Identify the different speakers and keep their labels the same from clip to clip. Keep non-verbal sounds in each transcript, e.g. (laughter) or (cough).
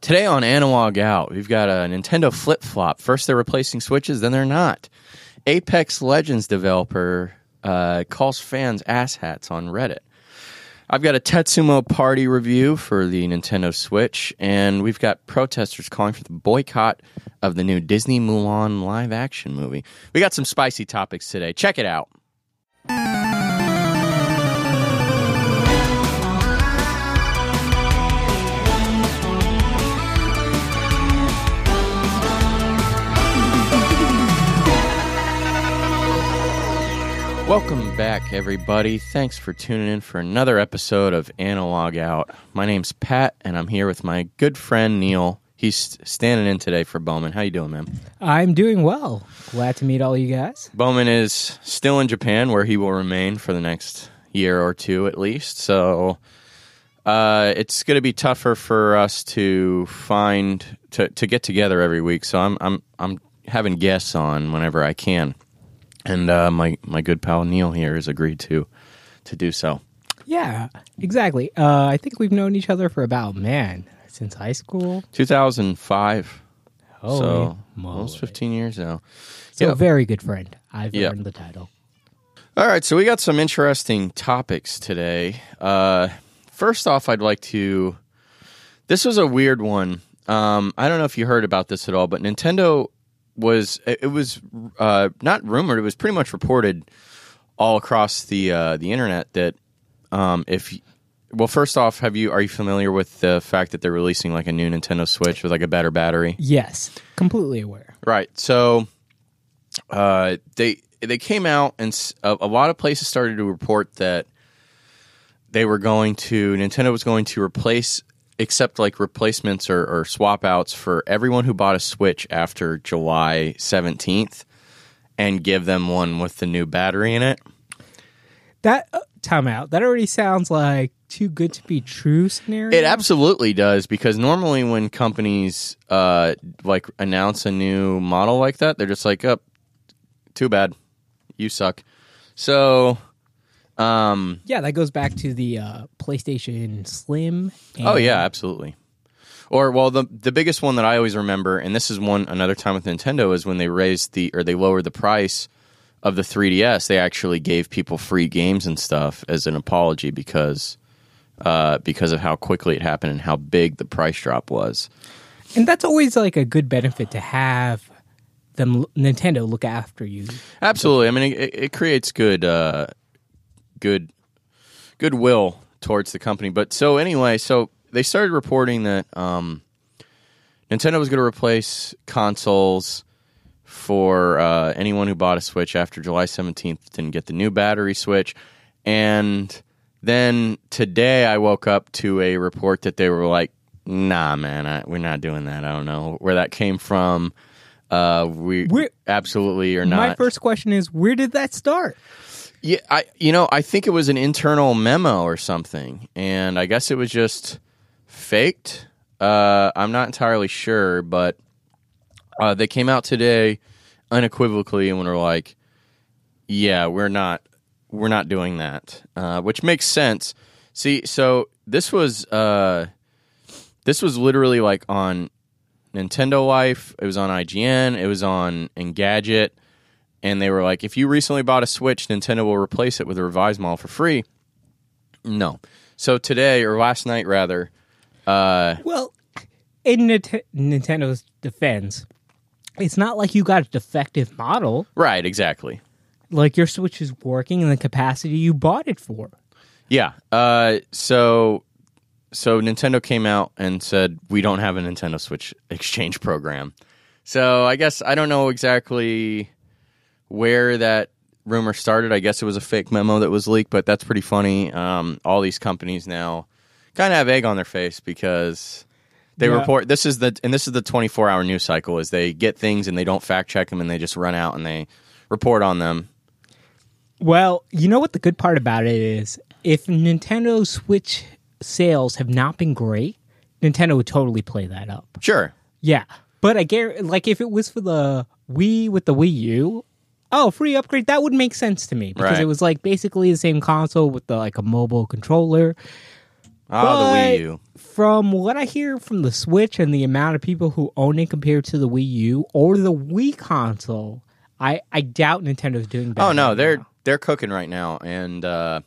Speaker 1: Today on Analog Out, we've got a Nintendo flip flop. First, they're replacing Switches, then they're not. Apex Legends developer uh, calls fans asshats on Reddit. I've got a Tetsumo Party review for the Nintendo Switch, and we've got protesters calling for the boycott of the new Disney Mulan live action movie. We got some spicy topics today. Check it out. Welcome back, everybody. Thanks for tuning in for another episode of Analog Out. My name's Pat, and I'm here with my good friend Neil. He's standing in today for Bowman. How you doing, man?
Speaker 2: I'm doing well. Glad to meet all you guys.
Speaker 1: Bowman is still in Japan, where he will remain for the next year or two at least. So uh, it's going to be tougher for us to find to, to get together every week. So I'm I'm I'm having guests on whenever I can, and uh, my my good pal Neil here has agreed to to do so.
Speaker 2: Yeah, exactly. Uh, I think we've known each other for about man since high school.
Speaker 1: 2005.
Speaker 2: Holy
Speaker 1: so
Speaker 2: moly.
Speaker 1: almost 15 years now.
Speaker 2: So
Speaker 1: Yeah.
Speaker 2: very good friend. I've
Speaker 1: Yeah.
Speaker 2: earned the title.
Speaker 1: All right, so we got some interesting topics today. Uh, first off, I'd like to. This was a weird one. Um, I don't know if you heard about this at all, but Nintendo was it was uh, not rumored. It was pretty much reported all across the uh, the internet that um, if well, first off, have you are you familiar with the fact that they're releasing like a new Nintendo Switch with like a better battery?
Speaker 2: Yes, completely aware.
Speaker 1: Right. So uh, they they came out and a lot of places started to report that they were going to Nintendo was going to replace accept like replacements or, or swap outs for everyone who bought a Switch after July seventeenth and give them one with the new battery in it.
Speaker 2: That uh, time out. That already sounds like too good to be true scenario.
Speaker 1: It absolutely does because normally when companies uh, like announce a new model like that, they're just like, "Up, too bad, you suck." So, um,
Speaker 2: yeah, that goes back to the uh, PlayStation Slim. And
Speaker 1: oh yeah, absolutely. Or well, the the biggest one that I always remember, and this is one another time with Nintendo, is when they raised the or they lowered the price of the 3DS. They actually gave people free games and stuff as an apology because uh, because of how quickly it happened and how big the price drop was.
Speaker 2: and that's always like a good benefit to have them Nintendo look after you.
Speaker 1: Absolutely. I mean, it, it creates good, uh, good, goodwill towards the company. But so anyway, so they started reporting that um, Nintendo was going to replace consoles for uh, anyone who bought a Switch after July seventeenth. Didn't get the new battery Switch, and then today I woke up to a report that they were like, "Nah, man, I, we're not doing that." I don't know where that came from. Uh, we
Speaker 2: Where-
Speaker 1: absolutely are not.
Speaker 2: My first question is, where did that start?
Speaker 1: Yeah, I you know I think it was an internal memo or something, and I guess it was just faked. Uh, I'm not entirely sure, but uh, they came out today unequivocally and were like, "Yeah, we're not we're not doing that," uh, which makes sense. See, so this was uh, this was literally like on Nintendo Life. It was on IGN. It was on Engadget and they were like, if you recently bought a Switch, Nintendo will replace it with a revised model for free. No. So today, or last night rather, uh,
Speaker 2: Well, in Nint- Nintendo's defense, it's not like you got a defective model.
Speaker 1: right, exactly.
Speaker 2: Like your Switch is working in the capacity you bought it for.
Speaker 1: Yeah. Uh, so, so Nintendo came out and said we don't have a Nintendo Switch exchange program. So I guess I don't know exactly where that rumor started. I guess it was a fake memo that was leaked, but that's pretty funny. Um, all these companies now kind of have egg on their face because they
Speaker 2: Yeah.
Speaker 1: report this is the and this is the 24 hour news cycle is they get things and they don't fact check them and they just run out and they report on them.
Speaker 2: Well, you know what the good part about it is? If Nintendo Switch sales have not been great, Nintendo would totally play that up.
Speaker 1: Sure.
Speaker 2: Yeah. But I guarantee, like, if it was for the Wii with the Wii U, oh, free upgrade, that would make sense to me because
Speaker 1: Right.
Speaker 2: it was like basically the same console with the like a mobile controller.
Speaker 1: Oh, the
Speaker 2: But-
Speaker 1: Wii U.
Speaker 2: From what I hear from the Switch and the amount of people who own it compared to the Wii U or the Wii console, I, I doubt Nintendo's doing better.
Speaker 1: Oh no,
Speaker 2: right
Speaker 1: they're
Speaker 2: now.
Speaker 1: they're cooking right now, and uh,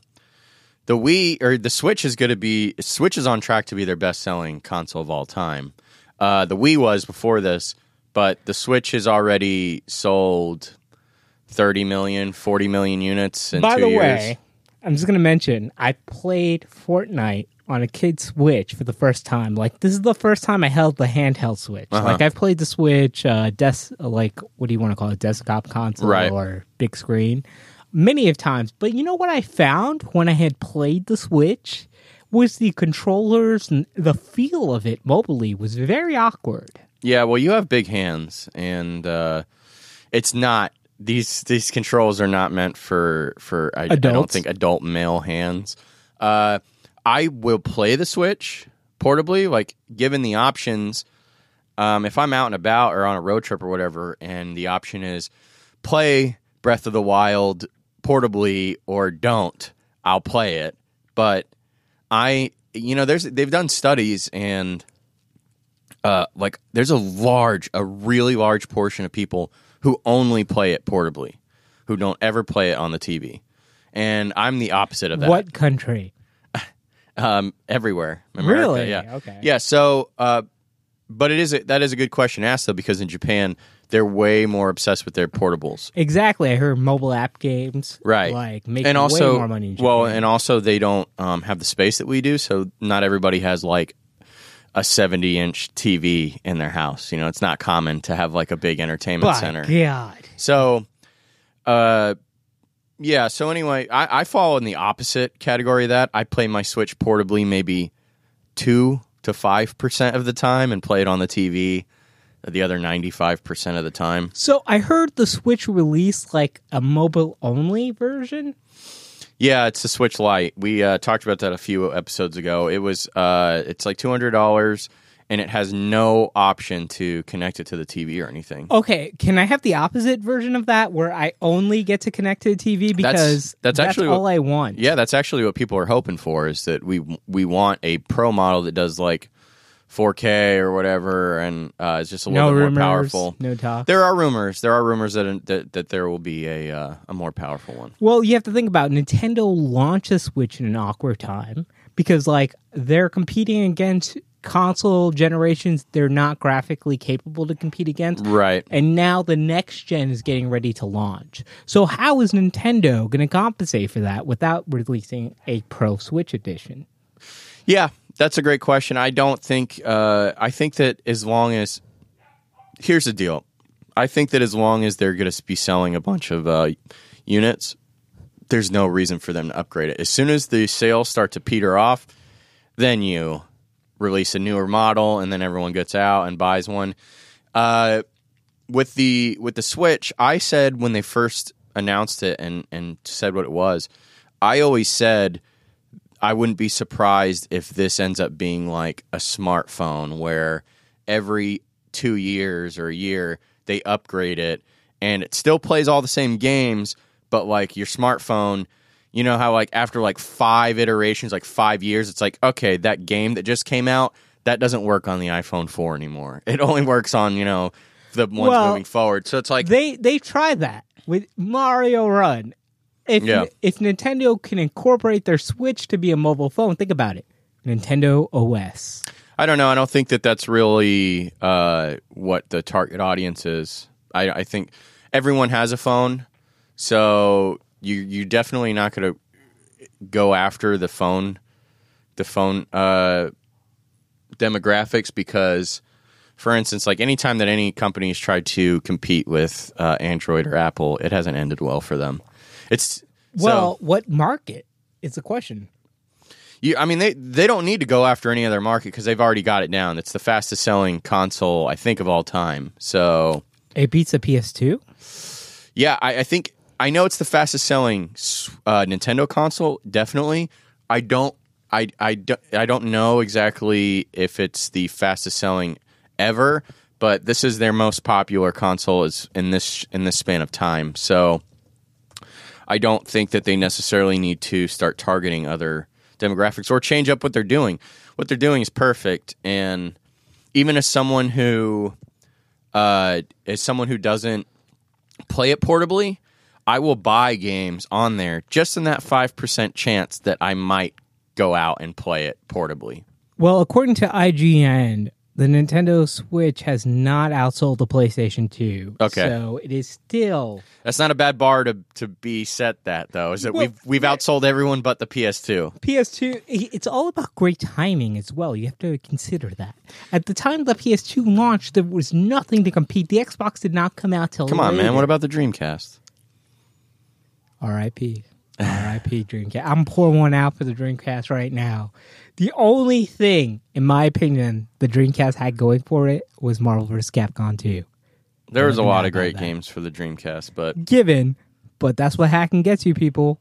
Speaker 1: the Wii or the Switch is going to be Switch is on track to be their best selling console of all time. Uh, the Wii was before this, but the Switch has already sold 30 million, 40 million units in
Speaker 2: By
Speaker 1: two
Speaker 2: the
Speaker 1: years.
Speaker 2: way, I'm just gonna mention I played Fortnite on a kid's Switch for the first time. Like this is the first time I held the handheld Switch.
Speaker 1: Uh-huh.
Speaker 2: Like I've played the Switch, uh, des- like what do you want to call it, desktop console
Speaker 1: Right.
Speaker 2: or big screen, many of times. But you know what I found when I had played the Switch was the controllers and the feel of it mobily was very awkward.
Speaker 1: Yeah, well, you have big hands, and uh, it's not these these controls are not meant for for I, I don't think adult male hands. Uh, I will play the Switch portably, like given the options. Um, if I'm out and about or on a road trip or whatever, and the option is play Breath of the Wild portably or don't, I'll play it. But I, you know, there's they've done studies and uh, like there's a large, a really large portion of people who only play it portably, who don't ever play it on the TV, and I'm the opposite of that.
Speaker 2: What country? (laughs)
Speaker 1: Um, everywhere, America,
Speaker 2: Really?
Speaker 1: Yeah,
Speaker 2: Okay.
Speaker 1: yeah. So, uh, but it is a, that is a good question asked though, because in Japan they're way more obsessed with their portables.
Speaker 2: Exactly. I heard mobile app games
Speaker 1: Right.
Speaker 2: like make
Speaker 1: and also
Speaker 2: way more money. In Japan.
Speaker 1: well and also they don't um, have the space that we do so not everybody has like a 70 inch tv in their house you know it's not common to have like a big entertainment
Speaker 2: By
Speaker 1: center
Speaker 2: God.
Speaker 1: so uh yeah so anyway I, I fall in the opposite category of that i play my switch portably maybe two to five percent of the time and play it on the tv the other 95% of the time
Speaker 2: So I heard the Switch released like a mobile only version.
Speaker 1: Yeah, it's the Switch Lite. We uh, talked about that a few episodes ago. It was uh, it's like two hundred dollars, and it has no option to connect it to the TV or anything.
Speaker 2: Okay, can I have the opposite version of that where I only get to connect to the TV because
Speaker 1: that's actually
Speaker 2: all
Speaker 1: what-
Speaker 2: I want.
Speaker 1: Yeah, that's actually what people are hoping for. Is that we we want a pro model that does like 4K or whatever, and uh, is just a
Speaker 2: no
Speaker 1: little bit
Speaker 2: rumors,
Speaker 1: more powerful.
Speaker 2: no talk.
Speaker 1: There are rumors. There are rumors that that, that there will be a uh, a more powerful one.
Speaker 2: Well, you have to think about Nintendo launched a Switch in an awkward time because like they're competing against console generations they're not graphically capable to compete against.
Speaker 1: Right.
Speaker 2: And now the next gen is getting ready to launch. So how is Nintendo going to compensate for that without releasing a Pro Switch edition?
Speaker 1: Yeah, that's a great question. I don't think. Uh, I think that as long as here's the deal, I think that as long as they're going to be selling a bunch of uh, units, there's no reason for them to upgrade it. As soon as the sales start to peter off, then you release a newer model, and then everyone gets out and buys one. Uh, with the with the Switch, I said when they first announced it and and said what it was, I always said I wouldn't be surprised if this ends up being like a smartphone where every two years or a year they upgrade it and it still plays all the same games, but like your smartphone, you know how like after like five iterations, like five years, it's like, okay, that game that just came out, that doesn't work on the iPhone 4 anymore. (laughs) It only works on, you know, the ones
Speaker 2: Well,
Speaker 1: moving forward. So it's like,
Speaker 2: They they tried that with Mario Run. If
Speaker 1: Yeah.
Speaker 2: if Nintendo can incorporate their Switch to be a mobile phone, think about it. Nintendo OS.
Speaker 1: I don't know. I don't think that that's really uh, what the target audience is. I, I think everyone has a phone, so you you definitely not going to go after the phone, the phone uh, demographics because, for instance, like anytime that any companies tried to compete with uh, Android or Apple, it hasn't ended well for them. It's
Speaker 2: Well,
Speaker 1: so,
Speaker 2: what market is the question?
Speaker 1: You, I mean, they they don't need to go after any other market because they've already got it down. It's the fastest selling console, I think, of all time. So
Speaker 2: It beats the PS2.
Speaker 1: yeah, I, I think I know it's the fastest selling uh, Nintendo console. Definitely, I don't. I, I, don't, I don't know exactly if it's the fastest selling ever, but this is their most popular console is in this in this span of time. So I don't think that they necessarily need to start targeting other demographics or change up what they're doing. What they're doing is perfect, and even as someone who uh, is someone who doesn't play it portably, I will buy games on there just in that five percent chance that I might go out and play it portably.
Speaker 2: Well, according to IGN, the Nintendo Switch has not outsold the PlayStation 2.
Speaker 1: Okay.
Speaker 2: So it is still
Speaker 1: That's not a bad bar to to be set that though. Is that
Speaker 2: Well,
Speaker 1: we've we've outsold everyone but the PS2.
Speaker 2: PS2. It's all about great timing as well. You have to consider that. At the time the PS2 launched, there was nothing to compete. The Xbox did not come out till
Speaker 1: Come on, man. What about the Dreamcast?
Speaker 2: R.I.P. R.I.P. Dreamcast. I'm pouring one out for the Dreamcast right now. The only thing, in my opinion, the Dreamcast had going for it was Marvel vs. Capcom 2.
Speaker 1: There was a lot of great games for the Dreamcast, but
Speaker 2: Given, but that's what hacking gets you, people.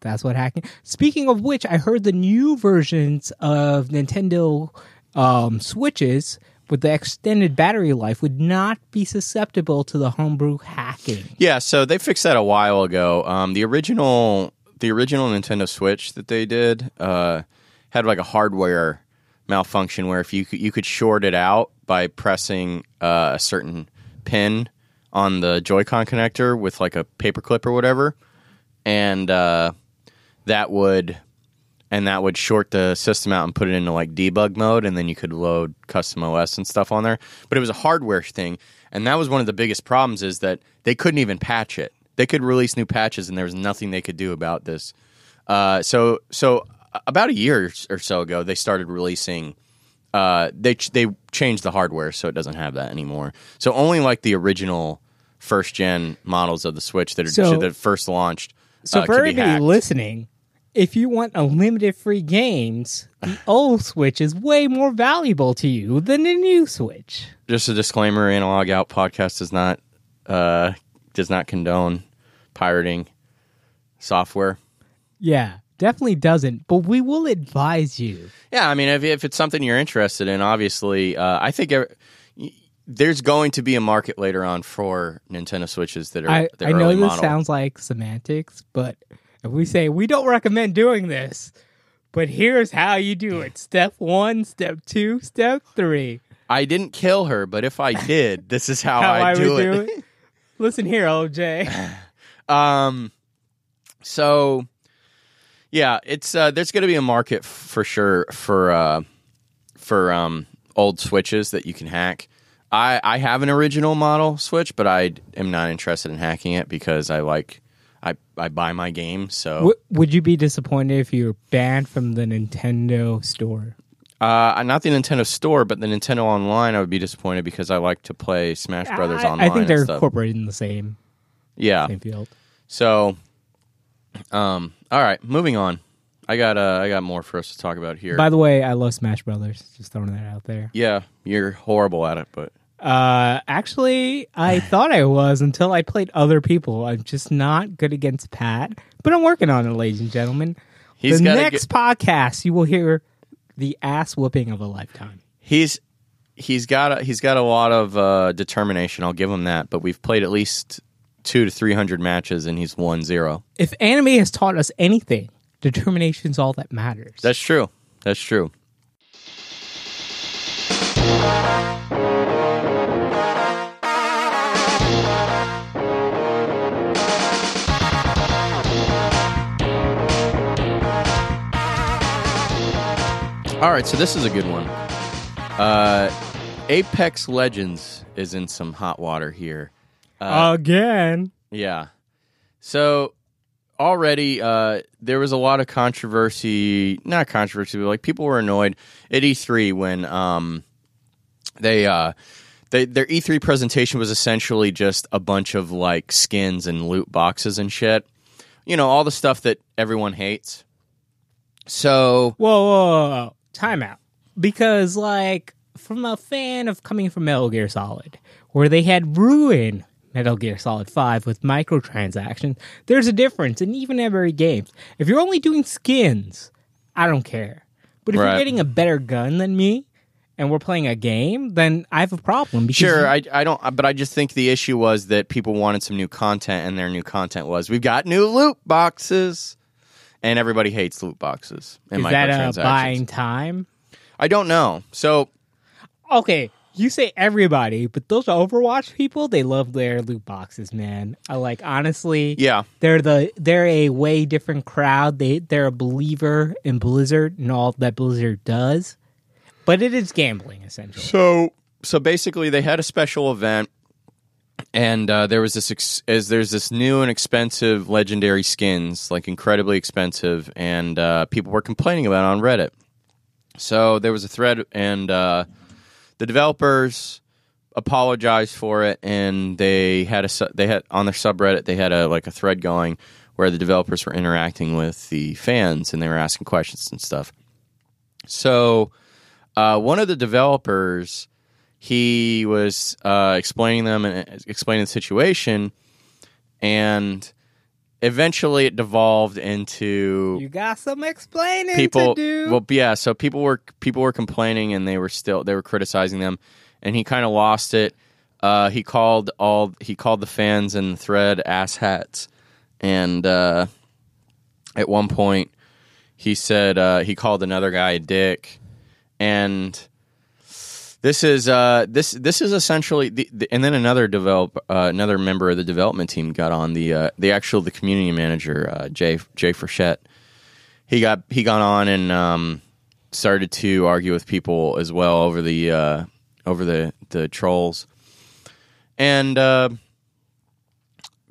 Speaker 2: That's what hacking. Speaking of which, I heard the new versions of Nintendo um, Switches with the extended battery life would not be susceptible to the homebrew hacking.
Speaker 1: yeah. So they fixed that a while ago. Um, the original the original Nintendo Switch that they did uh, had like a hardware malfunction where if you could, you could short it out by pressing uh, a certain pin on the Joy-Con connector with like a paperclip or whatever, and uh, that would and that would short the system out and put it into like debug mode, and then you could load custom OS and stuff on there. But it was a hardware thing, and that was one of the biggest problems is that they couldn't even patch it. They could release new patches, and there was nothing they could do about this. Uh, so, so about a year or so ago, they started releasing. Uh, they ch- they changed the hardware, so it doesn't have that anymore. So only like the original first gen models of the Switch that are
Speaker 2: So-
Speaker 1: that first launched.
Speaker 2: So
Speaker 1: uh,
Speaker 2: for
Speaker 1: could be
Speaker 2: everybody listening, if you want unlimited free games, the (laughs) old Switch is way more valuable to you than the new Switch.
Speaker 1: just a disclaimer: Analog Out podcast does not uh, does not condone pirating software.
Speaker 2: Yeah, definitely doesn't. But we will advise you.
Speaker 1: Yeah, I mean, if, if it's something you're interested in, obviously, uh, I think there's going to be a market later on for Nintendo Switches that are.
Speaker 2: I, I know
Speaker 1: early
Speaker 2: this
Speaker 1: model.
Speaker 2: sounds like semantics, but if we say we don't recommend doing this, but here's how you do it step one, step two, step three.
Speaker 1: I didn't kill her, but if I did, this is how,
Speaker 2: How
Speaker 1: I,
Speaker 2: I
Speaker 1: do it.
Speaker 2: do it. Listen here, OJ. (laughs)
Speaker 1: Um, so yeah, it's uh, there's going to be a market f- for sure for uh, for um, old switches that you can hack. I I have an original model switch, but I am not interested in hacking it because I like I I buy my game. So
Speaker 2: W- would you be disappointed if you were banned from the Nintendo store?
Speaker 1: uh, not the Nintendo Store, but the Nintendo Online. I would be disappointed because I like to play Smash Brothers
Speaker 2: I,
Speaker 1: online.
Speaker 2: I think they're incorporated in the same
Speaker 1: yeah.
Speaker 2: same field.
Speaker 1: So, um, all right, moving on. I got uh, I got more for us to talk about here.
Speaker 2: By the way, I love Smash Brothers. Just throwing that out there.
Speaker 1: yeah, you're horrible at it, but
Speaker 2: Uh, actually, I (laughs) thought I was until I played other people. I'm just not good against Pat, but I'm working on it, ladies and gentlemen.
Speaker 1: He's
Speaker 2: the next podcast, you will hear the ass whooping of a lifetime.
Speaker 1: he's he's got a, he's got a lot of uh, determination. I'll give him that. But we've played at least two to three hundred matches, and he's won zero.
Speaker 2: If anime has taught us anything, determination's all that matters.
Speaker 1: That's true. That's true. All right, so this is a good one. Uh, Apex Legends is in some hot water here.
Speaker 2: Again.
Speaker 1: Yeah. So already uh, there was a lot of controversy, not controversy, but like people were annoyed at E3 when um, they uh, they their E3 presentation was essentially just a bunch of like skins and loot boxes and shit. You know, all the stuff that everyone hates. So
Speaker 2: Whoa, whoa, whoa, whoa. time out. Because, like, from a fan of coming from Metal Gear Solid, where they had ruined Metal Gear Solid 5 with microtransactions, there's a difference in even every game. If you're only doing skins, I don't care. But if
Speaker 1: Right.
Speaker 2: you're getting a better gun than me, and we're playing a game, then I have a problem. Because
Speaker 1: Sure,
Speaker 2: you-
Speaker 1: I, I don't, but I just think the issue was that people wanted some new content, and their new content was we've got new loot boxes, and everybody hates loot boxes and
Speaker 2: Is that
Speaker 1: microtransactions.
Speaker 2: buying time?
Speaker 1: I don't know. So
Speaker 2: Okay, you say everybody, but those Overwatch people, they love their loot boxes, man. I like honestly,
Speaker 1: yeah,
Speaker 2: they're the they're a way different crowd. They they're a believer in Blizzard and all that Blizzard does, but it is gambling essentially.
Speaker 1: So so basically, they had a special event, and uh, there was this ex- as there's this new and expensive legendary skins, like incredibly expensive, and uh, people were complaining about it on Reddit. So there was a thread, and uh, the developers apologized for it, and they had a su- they had on their subreddit they had a like a thread going where the developers were interacting with the fans and they were asking questions and stuff. So uh, one of the developers he was uh, explaining them and explaining the situation, and eventually it devolved into
Speaker 2: You got some explaining
Speaker 1: people.
Speaker 2: to do.
Speaker 1: Well, yeah. So people were people were complaining, and they were still they were criticizing them, and he kind of lost it. Uh, he called all he called the fans in the thread ass hats, and uh, at one point he said uh, he called another guy a dick, and this is uh, this this is essentially the, the, and then another develop uh, another member of the development team got on the uh, the actual the community manager uh, Jay Jay Frechette. He got he got on and um, started to argue with people as well over the uh, over the the trolls, and uh,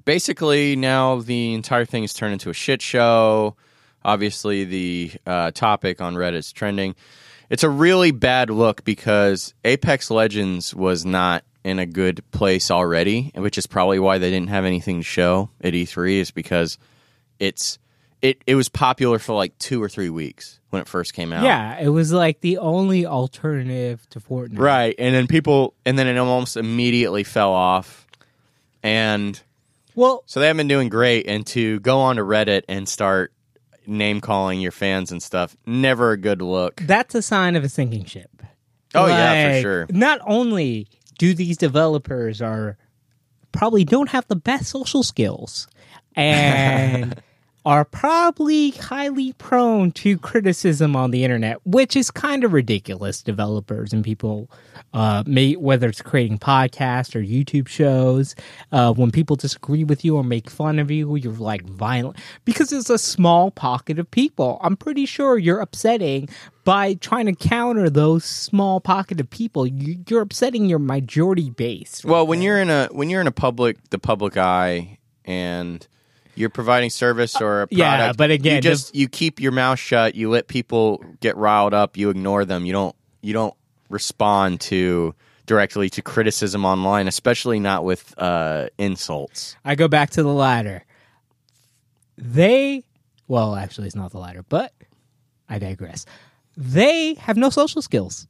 Speaker 1: basically now the entire thing has turned into a shit show. Obviously, the uh, topic on Reddit is trending. It's a really bad look because Apex Legends was not in a good place already, which is probably why they didn't have anything to show at E3. Is because it's it it was popular for like two or three weeks when it first came out.
Speaker 2: yeah, it was like the only alternative to Fortnite.
Speaker 1: Right. And then people, and then it almost immediately fell off. And
Speaker 2: Well,
Speaker 1: so they haven't been doing great. And to go on to Reddit and start name calling your fans and stuff, never a good look.
Speaker 2: that's a sign of a sinking ship.
Speaker 1: Oh, yeah, for sure.
Speaker 2: Not only do these developers are probably don't have the best social skills and (laughs) are probably highly prone to criticism on the internet, which is kind of ridiculous. Developers and people, uh, may whether it's creating podcasts or YouTube shows, uh, when people disagree with you or make fun of you, you're like violent because it's a small pocket of people. I'm pretty sure you're upsetting by trying to counter those small pocket of people. You, you're upsetting your majority base.
Speaker 1: Well, when you're in a when you're in a public the public eye and you're providing service or a product,
Speaker 2: Yeah, but again,
Speaker 1: you just you keep your mouth shut. You let people get riled up. You ignore them. You don't you don't respond to directly to criticism online, especially not with uh, insults.
Speaker 2: I go back to the ladder. They, well, actually, it's not the ladder, but I digress. They have no social skills.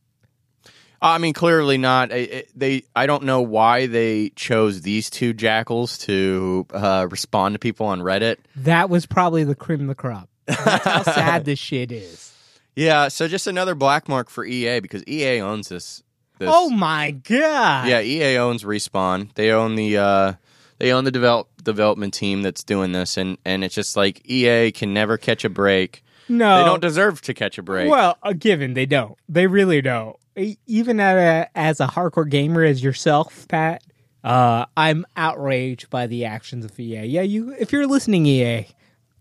Speaker 1: I mean, clearly not. I- I- They, I don't know why they chose these two jackals to uh, respond to people on Reddit.
Speaker 2: That was probably the cream of the crop. That's how (laughs) sad this shit is.
Speaker 1: Yeah, so just another black mark for EA because EA owns this. this
Speaker 2: Oh my god!
Speaker 1: yeah, EA owns Respawn. They own the uh, they own the develop development team that's doing this, and and it's just like EA can never catch a break.
Speaker 2: no,
Speaker 1: They don't deserve to catch a break.
Speaker 2: Well, a given they don't. They really don't. Even at a, as a hardcore gamer as yourself, Pat, uh, I'm outraged by the actions of EA. Yeah, you. If you're listening, EA,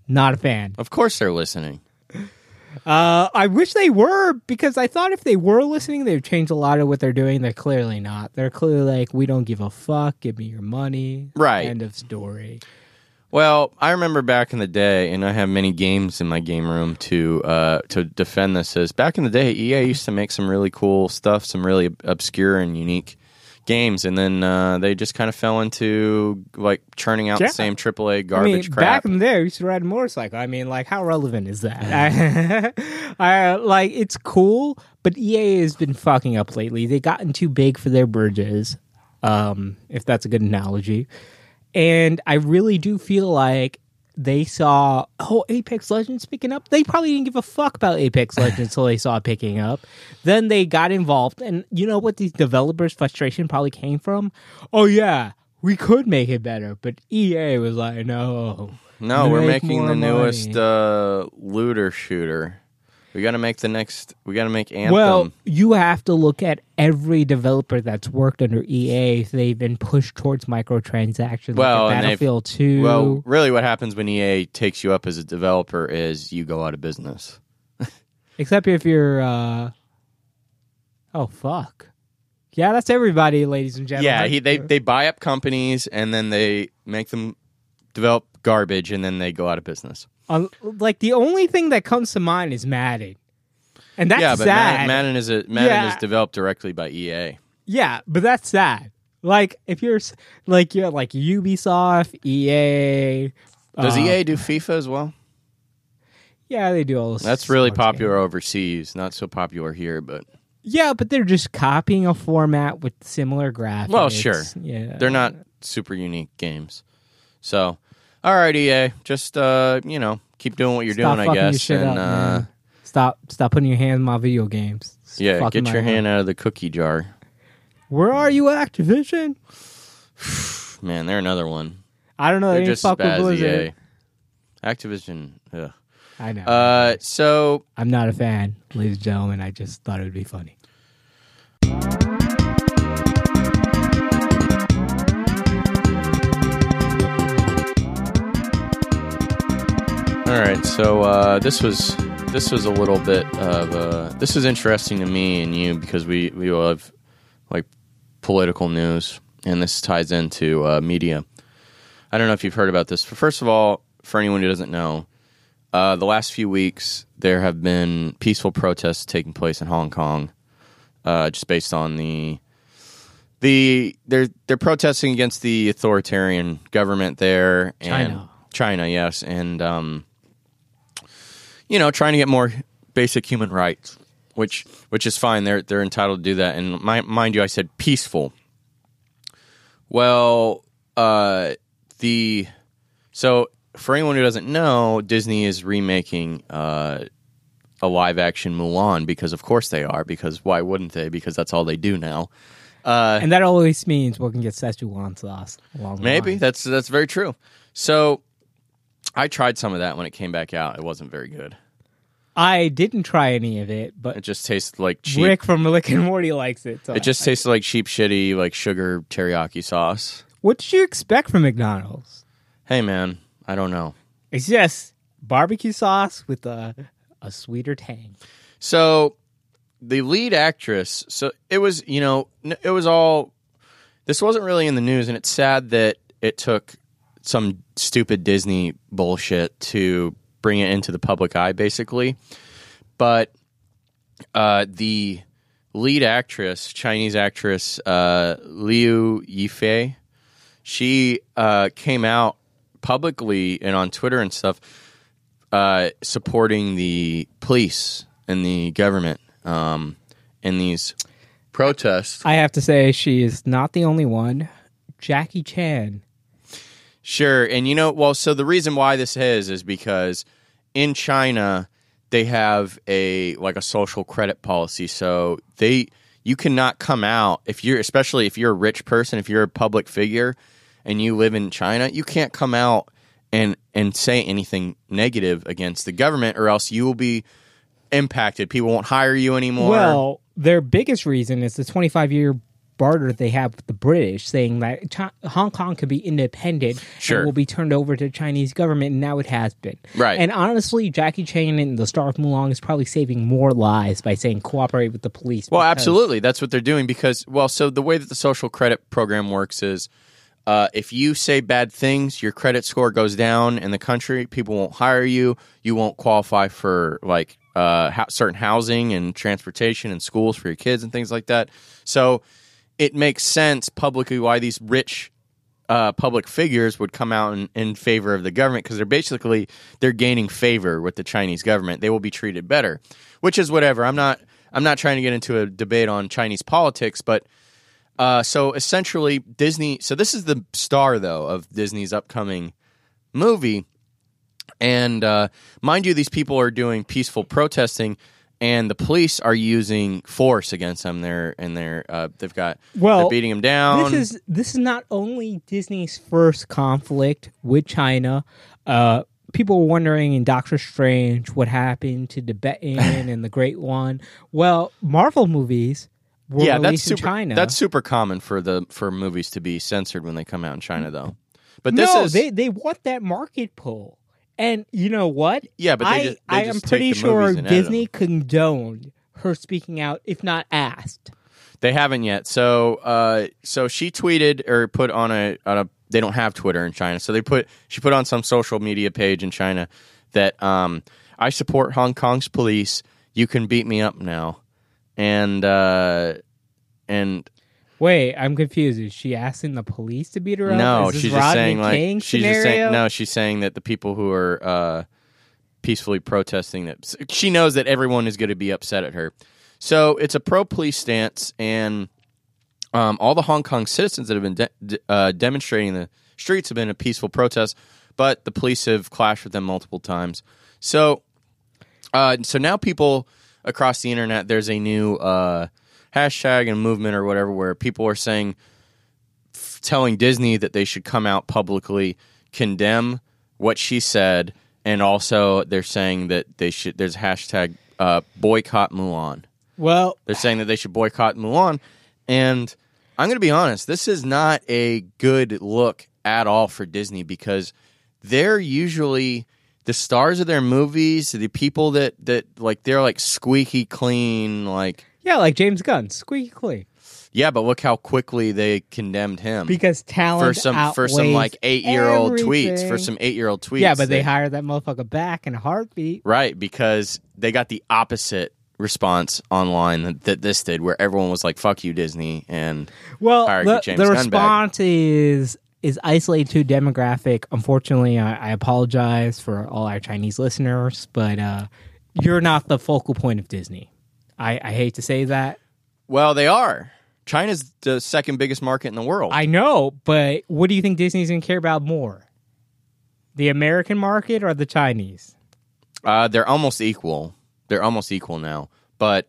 Speaker 2: not a fan.
Speaker 1: of course they're listening.
Speaker 2: Uh, I wish they were because I thought if they were listening, they'd change a lot of what they're doing. They're clearly not. They're clearly like, we don't give a fuck. Give me your money.
Speaker 1: Right.
Speaker 2: End of story.
Speaker 1: Well, I remember back in the day, and I have many games in my game room to uh, to defend this. Is back in the day, EA used to make some really cool stuff, some really obscure and unique games, and then uh, they just kind of fell into like churning out
Speaker 2: Yeah.
Speaker 1: the same AAA
Speaker 2: I
Speaker 1: garbage
Speaker 2: mean,
Speaker 1: crap.
Speaker 2: back in the day, I used to ride a motorcycle. I mean, like, how relevant is that? I, (laughs) I, like, it's cool, but EA has been fucking up lately. They've gotten too big for their bridges, um, if that's a good analogy. And I really do feel like they saw, oh, Apex Legends picking up. They probably didn't give a fuck about Apex (laughs) Legends until they saw it picking up. Then they got involved. And you know what these developers' frustration probably came from? Oh, yeah, we could make it better, but EA was like, no.
Speaker 1: No, we're making the newest uh, looter shooter. We got to make the next. We got to make Anthem.
Speaker 2: Well, you have to look at every developer that's worked under EA. They've been pushed towards microtransactions.
Speaker 1: Well,
Speaker 2: like Battlefield Two.
Speaker 1: well, really, what happens when EA takes you up as a developer is you go out of business. (laughs)
Speaker 2: except if you're. uh Oh fuck! Yeah, that's everybody, ladies and gentlemen.
Speaker 1: Yeah, he, they they buy up companies and then they make them develop garbage and then they go out of business.
Speaker 2: Uh, like the only thing that comes to mind is Madden, and that's
Speaker 1: yeah, but
Speaker 2: sad.
Speaker 1: Madden, Madden is a Madden
Speaker 2: Yeah.
Speaker 1: is developed directly by EA.
Speaker 2: Yeah, but that's sad. Like if you're like you're like Ubisoft, EA.
Speaker 1: Does
Speaker 2: uh,
Speaker 1: EA do FIFA as well?
Speaker 2: Yeah, they do all.
Speaker 1: That's really popular
Speaker 2: games.
Speaker 1: overseas, not so popular here, but
Speaker 2: Yeah, but they're just copying a format with similar graphics.
Speaker 1: Well, sure.
Speaker 2: Yeah,
Speaker 1: they're not super unique games. So, all right, EA, just uh, you know, keep doing what you're
Speaker 2: Stop
Speaker 1: doing, I guess, and
Speaker 2: up,
Speaker 1: uh.
Speaker 2: Stop, stop putting your hand in my video games. It's
Speaker 1: yeah, get your hand out of the cookie jar.
Speaker 2: Where are you, Activision? (sighs)
Speaker 1: Man, they're another one.
Speaker 2: I don't know.
Speaker 1: They're
Speaker 2: They
Speaker 1: just
Speaker 2: fuck with Blizzard.
Speaker 1: EA. Activision. Ugh.
Speaker 2: I know.
Speaker 1: Uh, so
Speaker 2: I'm not a fan, ladies and gentlemen. I just thought it would be funny.
Speaker 1: All right, so uh, this was this was a little bit of uh, this is interesting to me and you because we we love like political news, and this ties into uh, media. I don't know if you've heard about this. First of all, for anyone who doesn't know, uh, the last few weeks there have been peaceful protests taking place in Hong Kong, uh, just based on the the they're they're protesting against the authoritarian government there and
Speaker 2: China.
Speaker 1: China, yes, and um, you know, trying to get more basic human rights, which which is fine. They're they're entitled to do that. And mi- mind you, I said peaceful. Well, uh, the so for anyone who doesn't know, Disney is remaking uh, a live action Mulan because of course they are. Because why wouldn't they? Because that's all they do now. Uh,
Speaker 2: And that always means we can get Szechuan sauce along
Speaker 1: Maybe that's that's very true. So I tried some of that when it came back out. It wasn't very good.
Speaker 2: I didn't try any of it, but
Speaker 1: It just tasted like cheap.
Speaker 2: Rick from Rick and Morty likes it. So
Speaker 1: it just tasted like cheap, shitty, like sugar teriyaki sauce.
Speaker 2: what did you expect from McDonald's?
Speaker 1: Hey, man, I don't know.
Speaker 2: It's just barbecue sauce with a a sweeter tang.
Speaker 1: So the lead actress. So it was, you know, n- it was all. This wasn't really in the news, and it's sad that it took some stupid Disney bullshit to bring it into the public eye, basically. But uh, the lead actress, Chinese actress uh, Liu Yifei, she uh, came out publicly and on Twitter and stuff uh, supporting the police and the government um, in these protests.
Speaker 2: I have to say, she is not the only one. Jackie Chan.
Speaker 1: Sure, and you know, well, so the reason why this is is because in China they have a like a social credit policy. So they you cannot come out if you're especially if you're a rich person, if you're a public figure and you live in China, you can't come out and and say anything negative against the government or else you will be impacted. People won't hire you anymore.
Speaker 2: Well, their biggest reason is the 25 year barter they have with the British, saying that Chi- Hong Kong could be independent
Speaker 1: Sure.
Speaker 2: and will be turned over to the Chinese government, and now it has been.
Speaker 1: Right.
Speaker 2: And honestly, Jackie Chan and the Star of Mulan is probably saving more lives by saying cooperate with the police.
Speaker 1: Well,
Speaker 2: because-
Speaker 1: absolutely. That's what they're doing because, well, so the way that the social credit program works is uh, if you say bad things, your credit score goes down in the country. People won't hire you. You won't qualify for like uh, ho- certain housing and transportation and schools for your kids and things like that. So it makes sense publicly why these rich uh, public figures would come out in, in favor of the government because they're basically they're gaining favor with the Chinese government. They will be treated better, which is whatever. I'm not I'm not trying to get into a debate on Chinese politics, but uh, so essentially Disney. So this is the star though of Disney's upcoming movie, and uh, mind you, these people are doing peaceful protesting. And the police are using force against them. They're and they're uh, they've got
Speaker 2: Well,
Speaker 1: they're beating them down.
Speaker 2: This is this is not only Disney's first conflict with China. Uh, people were wondering in Doctor Strange what happened to Tibetan (laughs) and the Great One. Well, Marvel movies were
Speaker 1: yeah, that's
Speaker 2: released in
Speaker 1: super.
Speaker 2: China.
Speaker 1: That's super common for the for movies to be censored when they come out in China, though. But this
Speaker 2: no,
Speaker 1: is
Speaker 2: they they want that market pull. And you know what?
Speaker 1: Yeah, but they
Speaker 2: I
Speaker 1: ju- they
Speaker 2: I
Speaker 1: just
Speaker 2: am
Speaker 1: take
Speaker 2: pretty
Speaker 1: the
Speaker 2: sure
Speaker 1: movies and edit
Speaker 2: Disney condoned her speaking out, if not asked.
Speaker 1: They haven't yet. So, uh, so she tweeted or put on a on a. They don't have Twitter in China, so they put she put on some social media page in China that um, I support Hong Kong's police. You can beat me up now, and uh, and
Speaker 2: Wait, I'm confused. Is she asking the police to beat her up?
Speaker 1: no,
Speaker 2: Is this
Speaker 1: she's just
Speaker 2: Rodney
Speaker 1: saying like she's
Speaker 2: scenario?
Speaker 1: just saying no. She's saying that the people who are uh, peacefully protesting that she knows that everyone is going to be upset at her. So it's a pro police stance, and um, all the Hong Kong citizens that have been de- de- uh, demonstrating in the streets have been a peaceful protest, but the police have clashed with them multiple times. So, uh, so now people across the internet, there's a new uh, hashtag and movement or whatever where people are saying, f- telling Disney that they should come out publicly, condemn what she said, and also they're saying that they should. There's a hashtag uh, boycott Mulan.
Speaker 2: Well,
Speaker 1: They're saying that they should boycott Mulan. And I'm going to be honest, this is not a good look at all for Disney because they're usually the stars of their movies, the people that, that like, they're like squeaky clean. Like,
Speaker 2: yeah, like James Gunn, squeaky clean.
Speaker 1: yeah, but look how quickly they condemned him.
Speaker 2: Because talent
Speaker 1: for some for some like eight year old tweets for some eight year old tweets.
Speaker 2: Yeah, but they
Speaker 1: that-
Speaker 2: hired that motherfucker back in a heartbeat.
Speaker 1: right because they got the opposite response online that, this did, where everyone was like "fuck you, Disney," and
Speaker 2: Well, the, the response is is isolated to demographic. Unfortunately, I, I apologize for all our Chinese listeners, but uh, you're not the focal point of Disney. I, I hate to say that.
Speaker 1: Well, they are. China's the second biggest market in the world.
Speaker 2: I know, but what do you think Disney's going to care about more? The American market or the Chinese?
Speaker 1: uh, they're almost equal. They're almost equal now. But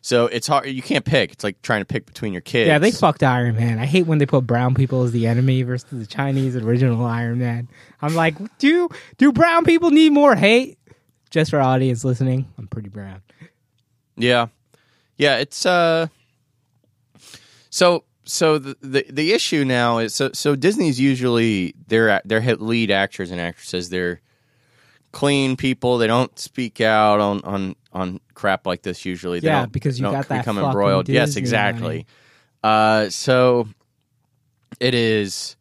Speaker 1: so it's hard. You can't pick. It's like trying to pick between your kids.
Speaker 2: Yeah, they fucked Iron Man. I hate when they put brown people as the enemy versus the Chinese original (laughs) Iron Man. I'm like, do do brown people need more hate? Just for audience listening, I'm pretty brown.
Speaker 1: Yeah, yeah. It's uh. So so the, the the issue now is so so Disney's usually their their hit lead actors and actresses they're clean people. They don't speak out on on on crap like this usually. They
Speaker 2: Yeah, because you
Speaker 1: don't
Speaker 2: got that
Speaker 1: become embroiled. yes,
Speaker 2: Disney
Speaker 1: exactly. Uh, so it is.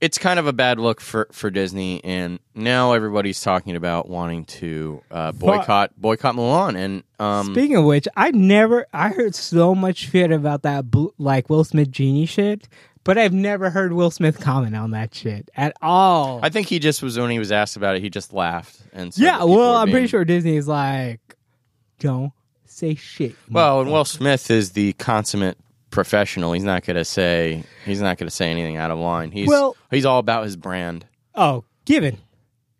Speaker 1: It's kind of a bad look for, for Disney, and now everybody's talking about wanting to uh, boycott boycott Mulan. And um,
Speaker 2: Speaking of which, I never I heard so much shit about that bl- like Will Smith genie shit, but I've never heard Will Smith comment on that shit at all.
Speaker 1: I think he just was when he was asked about it, he just laughed and said
Speaker 2: yeah, well, I'm pretty sure Disney is like, don't say shit.
Speaker 1: Well, and Will Smith is the consummate professional. He's not going to say he's not going to say anything out of line. He's
Speaker 2: Well-
Speaker 1: he's all about his brand.
Speaker 2: Oh, given.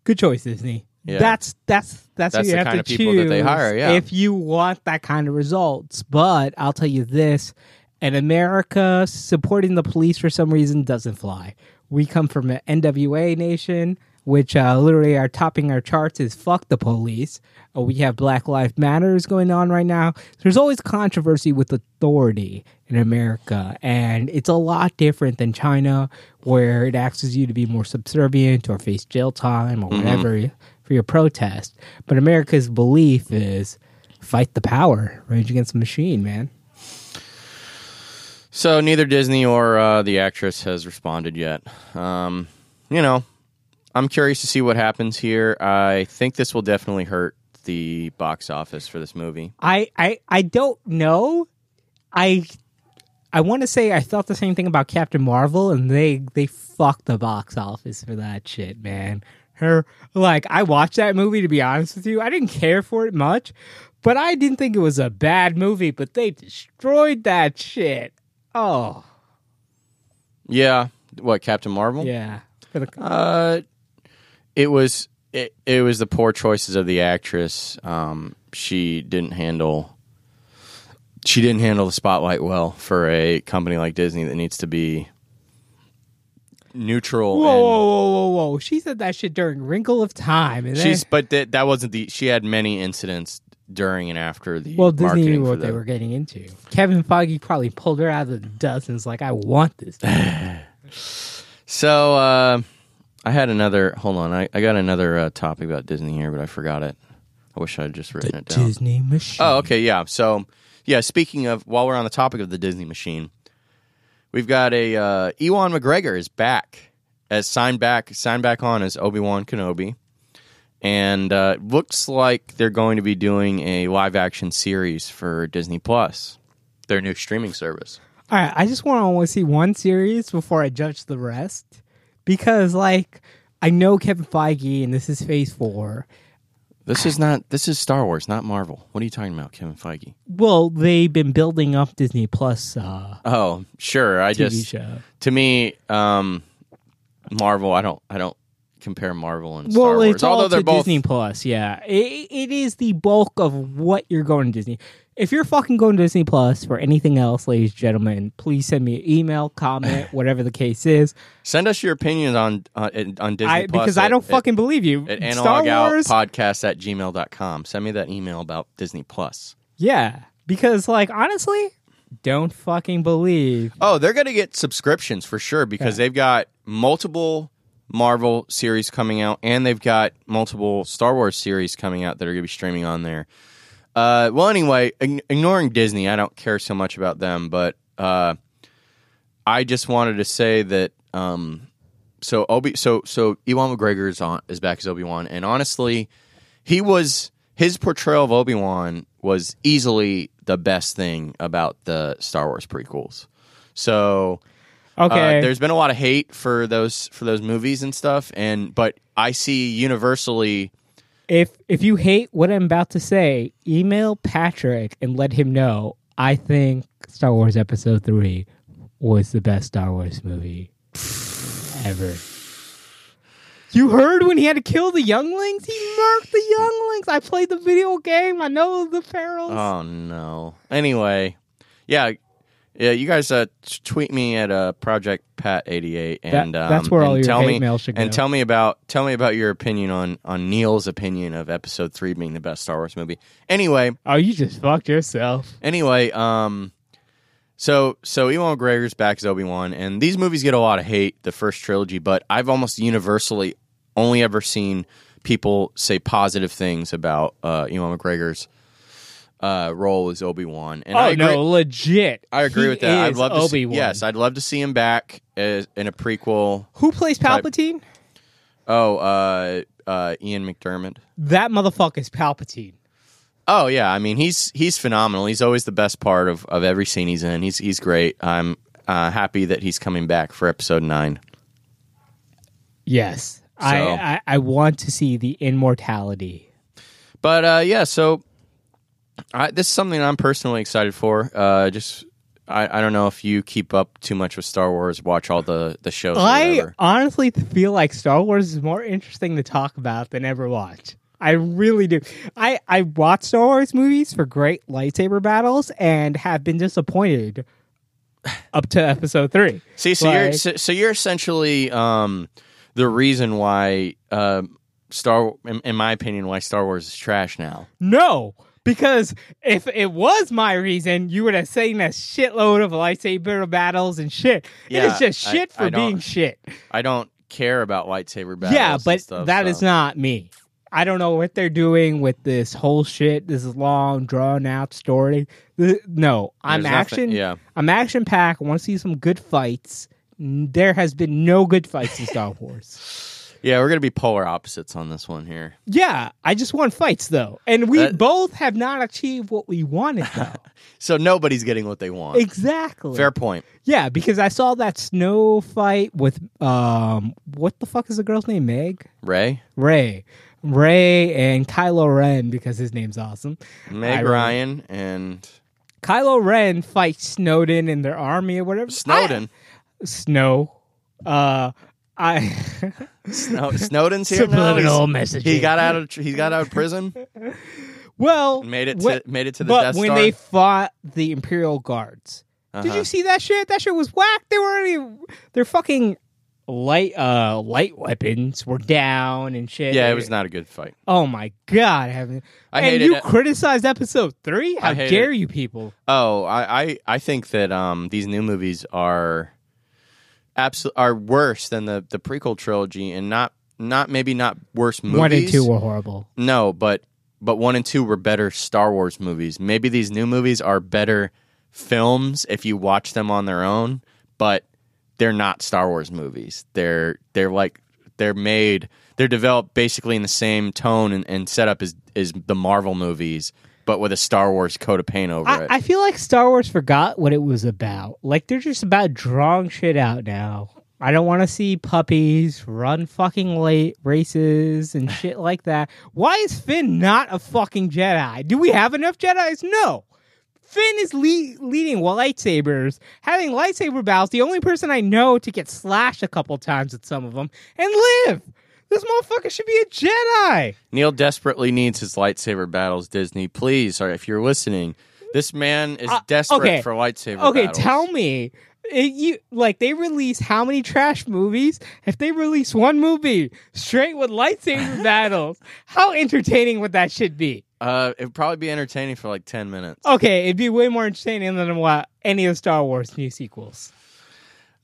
Speaker 2: Good choice, Disney.
Speaker 1: Yeah.
Speaker 2: That's that's that's,
Speaker 1: That's
Speaker 2: who you
Speaker 1: the
Speaker 2: have
Speaker 1: kind
Speaker 2: to
Speaker 1: of people that they
Speaker 2: choose
Speaker 1: hire, yeah.
Speaker 2: If you want that kind of results, but I'll tell you this: in America, supporting the police for some reason doesn't fly. We come from an NWA nation, which uh, literally are topping our charts is "fuck the police." Uh, we have Black Lives Matters going on right now. There's always controversy with authority in America, and it's a lot different than China, where it asks you to be more subservient or face jail time or whatever for your protest. But America's belief is fight the power, rage against the machine, man.
Speaker 1: So neither Disney or uh, the actress has responded yet. Um, you know, I'm curious to see what happens here. I think this will definitely hurt the box office for this movie.
Speaker 2: I I I don't know. I I want to say I thought the same thing about Captain Marvel, and they they fucked the box office for that shit, man. Her like I watched that movie to be honest with you, I didn't care for it much, but I didn't think it was a bad movie. But they destroyed that shit. Oh
Speaker 1: Yeah, what Captain Marvel?
Speaker 2: yeah,
Speaker 1: Uh, it was it, it was the poor choices of the actress. Um, she didn't handle she didn't handle the spotlight well for a company like Disney that needs to be neutral.
Speaker 2: Whoa,
Speaker 1: and
Speaker 2: whoa, whoa, whoa, whoa! She said that shit during Wrinkle of Time, and then,
Speaker 1: She's but that that wasn't the she had many incidents during and after the
Speaker 2: well, Disney
Speaker 1: marketing
Speaker 2: knew what
Speaker 1: the,
Speaker 2: they were getting into. Kevin Feige probably pulled her out of the dust and was like, "I want this." (sighs)
Speaker 1: So uh, I had another. Hold on, I, I got another uh, topic about Disney here, but I forgot it. I wish I had just written it down.
Speaker 2: Disney machine.
Speaker 1: Oh, okay, yeah. So, yeah. Speaking of, while we're on the topic of the Disney machine, we've got a uh, Ewan McGregor is back as signed back signed back on as Obi Wan Kenobi, and uh, looks like they're going to be doing a live action series for Disney Plus, their new streaming service.
Speaker 2: All right, I just want to only see one series before I judge the rest because, like, I know Kevin Feige, and this is Phase Four.
Speaker 1: This is not. This is Star Wars, not Marvel. What are you talking about, Kevin Feige?
Speaker 2: Well, they've been building up Disney Plus uh,
Speaker 1: Oh, sure. I
Speaker 2: TV
Speaker 1: just
Speaker 2: show.
Speaker 1: to me, um, Marvel. I don't. I don't compare Marvel and
Speaker 2: Well,
Speaker 1: Star Wars.
Speaker 2: it's all
Speaker 1: Although
Speaker 2: to
Speaker 1: they're both.
Speaker 2: Disney Plus. Yeah, it, it is the bulk of what you're going to Disney. If you're fucking going to Disney Plus for anything else, ladies and gentlemen, please send me an email, comment, (laughs) whatever the case is.
Speaker 1: Send us your opinions on uh, on Disney
Speaker 2: I,
Speaker 1: Plus
Speaker 2: because I don't
Speaker 1: at-
Speaker 2: fucking believe you.
Speaker 1: at
Speaker 2: Star
Speaker 1: analog
Speaker 2: Wars,
Speaker 1: podcast at gmail.com. Send me that email about Disney Plus.
Speaker 2: yeah. Because like honestly, don't fucking believe.
Speaker 1: Oh, they're going to get subscriptions for sure because they've got multiple Marvel series coming out and they've got multiple Star Wars series coming out that are going to be streaming on there. Uh, well, anyway, ign- ignoring Disney, I don't care so much about them, but uh, I just wanted to say that um, so Obi so so Ewan McGregor is on is back as Obi Wan, and honestly, he was his portrayal of Obi Wan was easily the best thing about the Star Wars prequels. So
Speaker 2: Okay,
Speaker 1: uh, there's been a lot of hate for those for those movies and stuff, and but I see universally.
Speaker 2: If if you hate what I'm about to say, email Patrick and let him know. I think Star Wars Episode Three was the best Star Wars movie ever. You heard when he had to kill the younglings? He murked the younglings. I played the video game. I know the perils.
Speaker 1: Oh no. Anyway, yeah, yeah. You guys uh, tweet me at uh, Project Pat eighty eight, and
Speaker 2: That-
Speaker 1: um,
Speaker 2: that's where
Speaker 1: and
Speaker 2: all your
Speaker 1: tell
Speaker 2: hate
Speaker 1: me
Speaker 2: mail should go.
Speaker 1: and tell me about tell me about your opinion on on Neil's opinion of Episode three being the best Star Wars movie. Anyway,
Speaker 2: oh, you just fucked yourself.
Speaker 1: anyway, um, so so Ewan McGregor's back as Obi Wan, and these movies get a lot of hate. The first trilogy, but I've almost universally only ever seen people say positive things about uh, Ewan McGregor's uh, role as Obi Wan. And
Speaker 2: oh
Speaker 1: I agree,
Speaker 2: no, legit.
Speaker 1: I agree
Speaker 2: He
Speaker 1: with that. I'd love to see,
Speaker 2: Obi-Wan.
Speaker 1: yes, I'd love to see him back as, in a prequel.
Speaker 2: Who plays
Speaker 1: Type-
Speaker 2: Palpatine?
Speaker 1: Oh, uh, uh, Ian McDiarmid.
Speaker 2: That motherfucker is Palpatine.
Speaker 1: Oh yeah, I mean he's he's phenomenal. He's always the best part of, of every scene he's in. He's he's great. I'm uh, happy that he's coming back for episode nine.
Speaker 2: Yes.
Speaker 1: So-
Speaker 2: I, I I want to see the immortality.
Speaker 1: But uh, yeah, so I, this is something I'm personally excited for. Uh, just I, I don't know if you keep up too much with Star Wars, watch all the the shows.
Speaker 2: I honestly feel like Star Wars is more interesting to talk about than ever watch. I really do. I I watch Star Wars movies for great lightsaber battles and have been disappointed up to episode three.
Speaker 1: See, so you're so, so you're essentially um, the reason why uh, Star, in, in my opinion, why Star Wars is trash now.
Speaker 2: No, because if it was my reason, you would have seen a shitload of lightsaber battles and shit.
Speaker 1: Yeah,
Speaker 2: it is just
Speaker 1: I-
Speaker 2: shit for
Speaker 1: I
Speaker 2: being shit.
Speaker 1: I don't care about lightsaber battles.
Speaker 2: yeah, but
Speaker 1: stuff,
Speaker 2: that is
Speaker 1: so.
Speaker 2: not me. I don't know what they're doing with this whole shit, this long, drawn out story. No, I'm
Speaker 1: There's nothing-
Speaker 2: action.
Speaker 1: yeah.
Speaker 2: I'm action packed. I want to see some good fights. There has been no good fights in Star (laughs) Wars.
Speaker 1: Yeah, we're gonna be polar opposites on this one here.
Speaker 2: Yeah, I just want fights though, and we
Speaker 1: That-
Speaker 2: both have not achieved what we wanted (laughs) though.
Speaker 1: So nobody's getting what they want.
Speaker 2: exactly.
Speaker 1: Fair point.
Speaker 2: Yeah, because I saw that snow fight with um, what the fuck is the girl's name? Meg.
Speaker 1: Rey,
Speaker 2: Rey. Rey and Kylo Ren because his name's awesome.
Speaker 1: Meg Ryan, and
Speaker 2: Kylo Ren fights Snowden in their army or whatever.
Speaker 1: Snowden.
Speaker 2: I- Snow. Uh, I
Speaker 1: Snow, Snowden's here now.
Speaker 2: subliminal messaging.
Speaker 1: He got out of he got out of prison.
Speaker 2: Well,
Speaker 1: Made it to made it to the
Speaker 2: but
Speaker 1: Death
Speaker 2: when
Speaker 1: Star.
Speaker 2: they fought the Imperial Guards, did
Speaker 1: Uh-huh.
Speaker 2: you see that shit? That shit was whack. They were already their fucking light uh light weapons were down and shit.
Speaker 1: yeah, it was not a good fight.
Speaker 2: Oh my god, Heaven.
Speaker 1: I
Speaker 2: and
Speaker 1: hated
Speaker 2: you
Speaker 1: it.
Speaker 2: criticized episode three? How dare you people?
Speaker 1: Oh, I, I, I think that um, these new movies are absolute are worse than the, the prequel trilogy, and not not maybe not worse movies.
Speaker 2: One and two were horrible.
Speaker 1: no, but but one and two were better Star Wars movies. Maybe these new movies are better films if you watch them on their own, but they're not Star Wars movies. They're they're like they're made they're developed basically in the same tone and, and setup as as the Marvel movies, but with a Star Wars coat of paint over
Speaker 2: I,
Speaker 1: it.
Speaker 2: I feel like Star Wars forgot what it was about. Like they're just about drawing shit out now. I don't want to see puppies run fucking late races and (laughs) shit like that. Why is Finn not a fucking Jedi? Do we have enough Jedi's? No. Finn is le- leading lightsabers, having lightsaber battles. The only person I know to get slashed a couple times with some of them and live. This motherfucker should be a Jedi.
Speaker 1: Neil desperately needs his lightsaber battles. Disney, please, sorry if you're listening. This man is
Speaker 2: Uh,
Speaker 1: desperate
Speaker 2: okay.
Speaker 1: for lightsaber.
Speaker 2: Okay,
Speaker 1: battles.
Speaker 2: tell me. It, you like they release how many trash movies? If they release one movie straight with lightsaber (laughs) battles, how entertaining would that shit be?
Speaker 1: Uh, it'd probably be entertaining for like ten minutes.
Speaker 2: Okay, it'd be way more entertaining than what any of the Star Wars new sequels.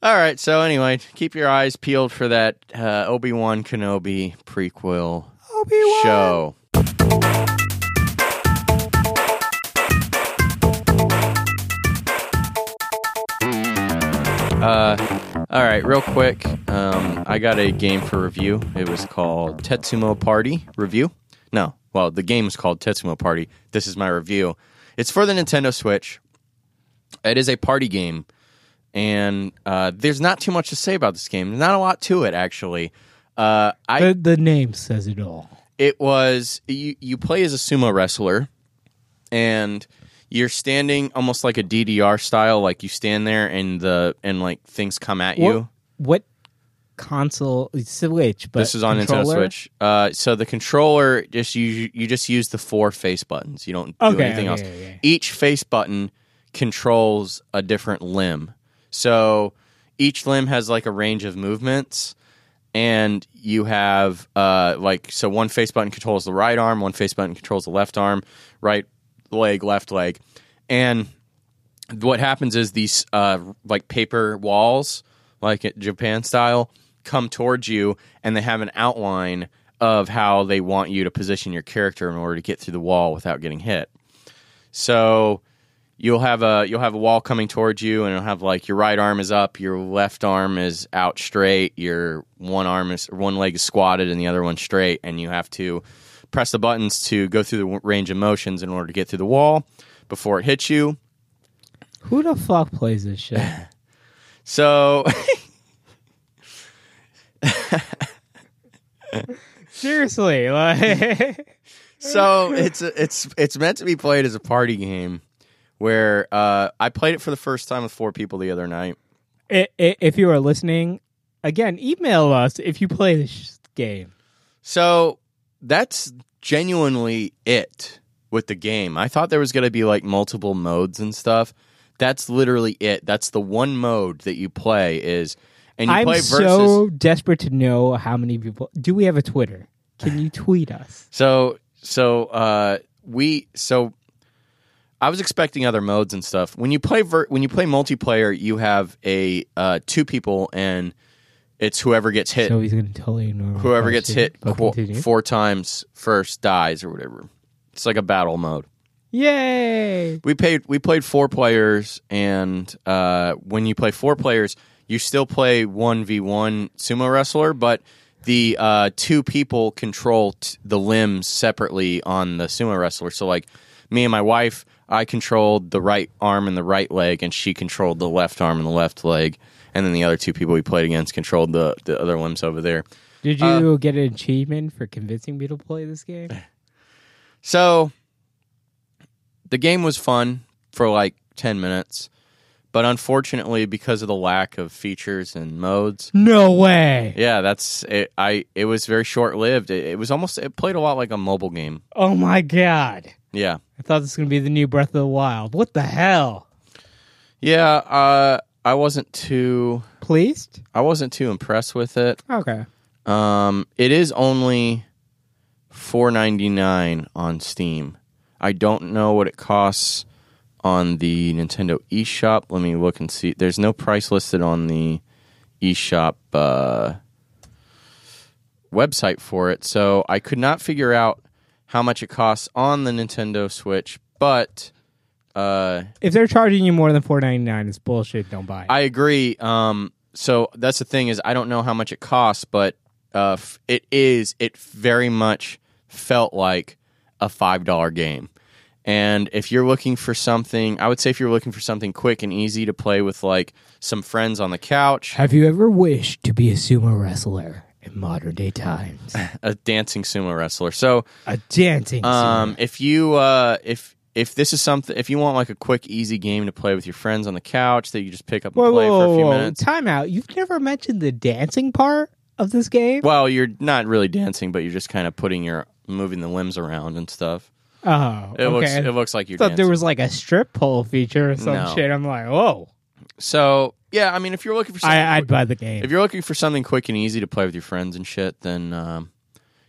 Speaker 1: All right. So anyway, keep your eyes peeled for that uh, Obi Wan Kenobi prequel
Speaker 2: Obi-Wan.
Speaker 1: show. Uh, all right, real quick. Um, I got a game for review. It was called Tetsumo Party Review. No, well, the game is called Tetsumo Party. This is my review. It's for the Nintendo Switch. It is a party game, and uh, there's not too much to say about this game. Not a lot to it, actually. Uh, I
Speaker 2: The, the name says it all.
Speaker 1: it was you you play as a sumo wrestler and you're standing almost like a DDR style like you stand there and the and like things come at you.
Speaker 2: What console? Switch, but
Speaker 1: this is on Nintendo? Switch. Uh, so the controller just you you just use the four face buttons. You don't do anything
Speaker 2: okay,
Speaker 1: else.
Speaker 2: okay.
Speaker 1: Each face button controls a different limb. So each limb has like a range of movements and you have uh like so one face button controls the right arm, one face button controls the left arm, right leg, left leg. And what happens is these uh like paper walls, like Japan style, come towards you and they have an outline of how they want you to position your character in order to get through the wall without getting hit. So you'll have a you'll have a wall coming towards you and it'll have like your right arm is up your left arm is out straight your one arm is one leg is squatted and the other one straight and you have to press the buttons to go through the range of motions in order to get through the wall before it hits you
Speaker 2: Who the fuck plays this shit? (laughs)
Speaker 1: so
Speaker 2: Seriously, like (laughs)
Speaker 1: so it's it's it's meant to be played as a party game where uh, I played it for the first time with four people the other night
Speaker 2: I- i- if you are listening, again, email us if you play this game.
Speaker 1: So that's genuinely it with the game. I thought there was going to be like multiple modes and stuff. That's literally it. That's the one mode that you play is, and you
Speaker 2: I'm
Speaker 1: play versus.
Speaker 2: so desperate to know how many people. Do we have a Twitter? Can you tweet us?
Speaker 1: So so uh, we so I was expecting other modes and stuff. When you play ver- when you play multiplayer, you have a uh, two people and it's whoever gets hit.
Speaker 2: So he's going to totally ignore.
Speaker 1: whoever gets hit qu- four times first dies or whatever. It's like a battle mode.
Speaker 2: Yay!
Speaker 1: We played we played four players, and uh, when you play four players, you still play one v one sumo wrestler, but the uh, two people control t- the limbs separately on the sumo wrestler. So, like me and my wife, I controlled the right arm and the right leg, and she controlled the left arm and the left leg. And then the other two people we played against controlled the, the other limbs over there.
Speaker 2: Did
Speaker 1: Uh,
Speaker 2: you get an achievement for convincing me to play this game? (laughs)
Speaker 1: So the game was fun for like 10 minutes, but unfortunately because of the lack of features and modes,
Speaker 2: No way!
Speaker 1: yeah, that's it, I it was very short-lived. It, it was almost it played a lot like a mobile game.
Speaker 2: Oh my god!
Speaker 1: Yeah.
Speaker 2: I thought this was gonna be the new Breath of the Wild. What the hell?
Speaker 1: Yeah, uh, I wasn't too
Speaker 2: Pleased?
Speaker 1: I wasn't too impressed with it.
Speaker 2: Okay.
Speaker 1: Um, it is only four ninety nine on Steam. I don't know what it costs on the Nintendo eShop. Let me look and see. There's no price listed on the eShop uh, website for it, so I could not figure out how much it costs on the Nintendo Switch. But uh,
Speaker 2: If they're charging you more than four ninety nine, it's bullshit. Don't buy it.
Speaker 1: I agree. Um, so that's the thing is I don't know how much it costs, but uh, f- it is. It very much felt like a five dollar game. And if you're looking for something, I would say if you're looking for something quick and easy to play with like some friends on the couch,
Speaker 2: Have you ever wished to be a sumo wrestler in modern day times? (laughs)
Speaker 1: a dancing sumo wrestler. So
Speaker 2: a dancing
Speaker 1: um, if you uh, if if this is something, if you want like a quick, easy game to play with your friends on the couch that you just pick up and
Speaker 2: Whoa,
Speaker 1: play
Speaker 2: whoa,
Speaker 1: for a few
Speaker 2: whoa,
Speaker 1: minutes.
Speaker 2: Time out. You've never mentioned the dancing part of this game?
Speaker 1: Well, you're not really dancing, but you're just kind of putting your moving the limbs around and stuff.
Speaker 2: Oh,
Speaker 1: It looks
Speaker 2: okay.
Speaker 1: it looks like you're
Speaker 2: I thought
Speaker 1: dancing.
Speaker 2: there was like a strip pole feature or some
Speaker 1: No.
Speaker 2: shit. I'm like, whoa.
Speaker 1: so yeah, I mean, if you're looking for something,
Speaker 2: I, I'd buy the game.
Speaker 1: if you're looking for something quick and easy to play with your friends and shit, then um,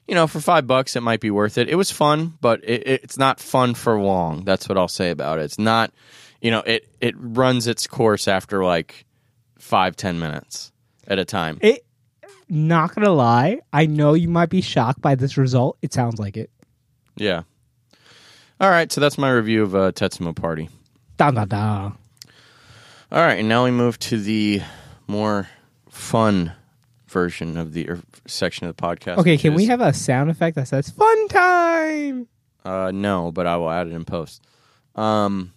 Speaker 1: you know, for five bucks, it might be worth it. It was fun, but it, it, it's not fun for long. That's what I'll say about it. It's not, you know, it it runs its course after like five ten minutes at a time.
Speaker 2: It, not gonna lie, I know you might be shocked by this result. It sounds like it.
Speaker 1: Yeah. All right, so that's my review of uh, Tetsumo Party.
Speaker 2: Da da da.
Speaker 1: All right, and now we move to the more fun version of the er, section of the podcast.
Speaker 2: Okay, can we have a sound effect that says "fun time"?
Speaker 1: Uh, no, but I will add it in post. Um,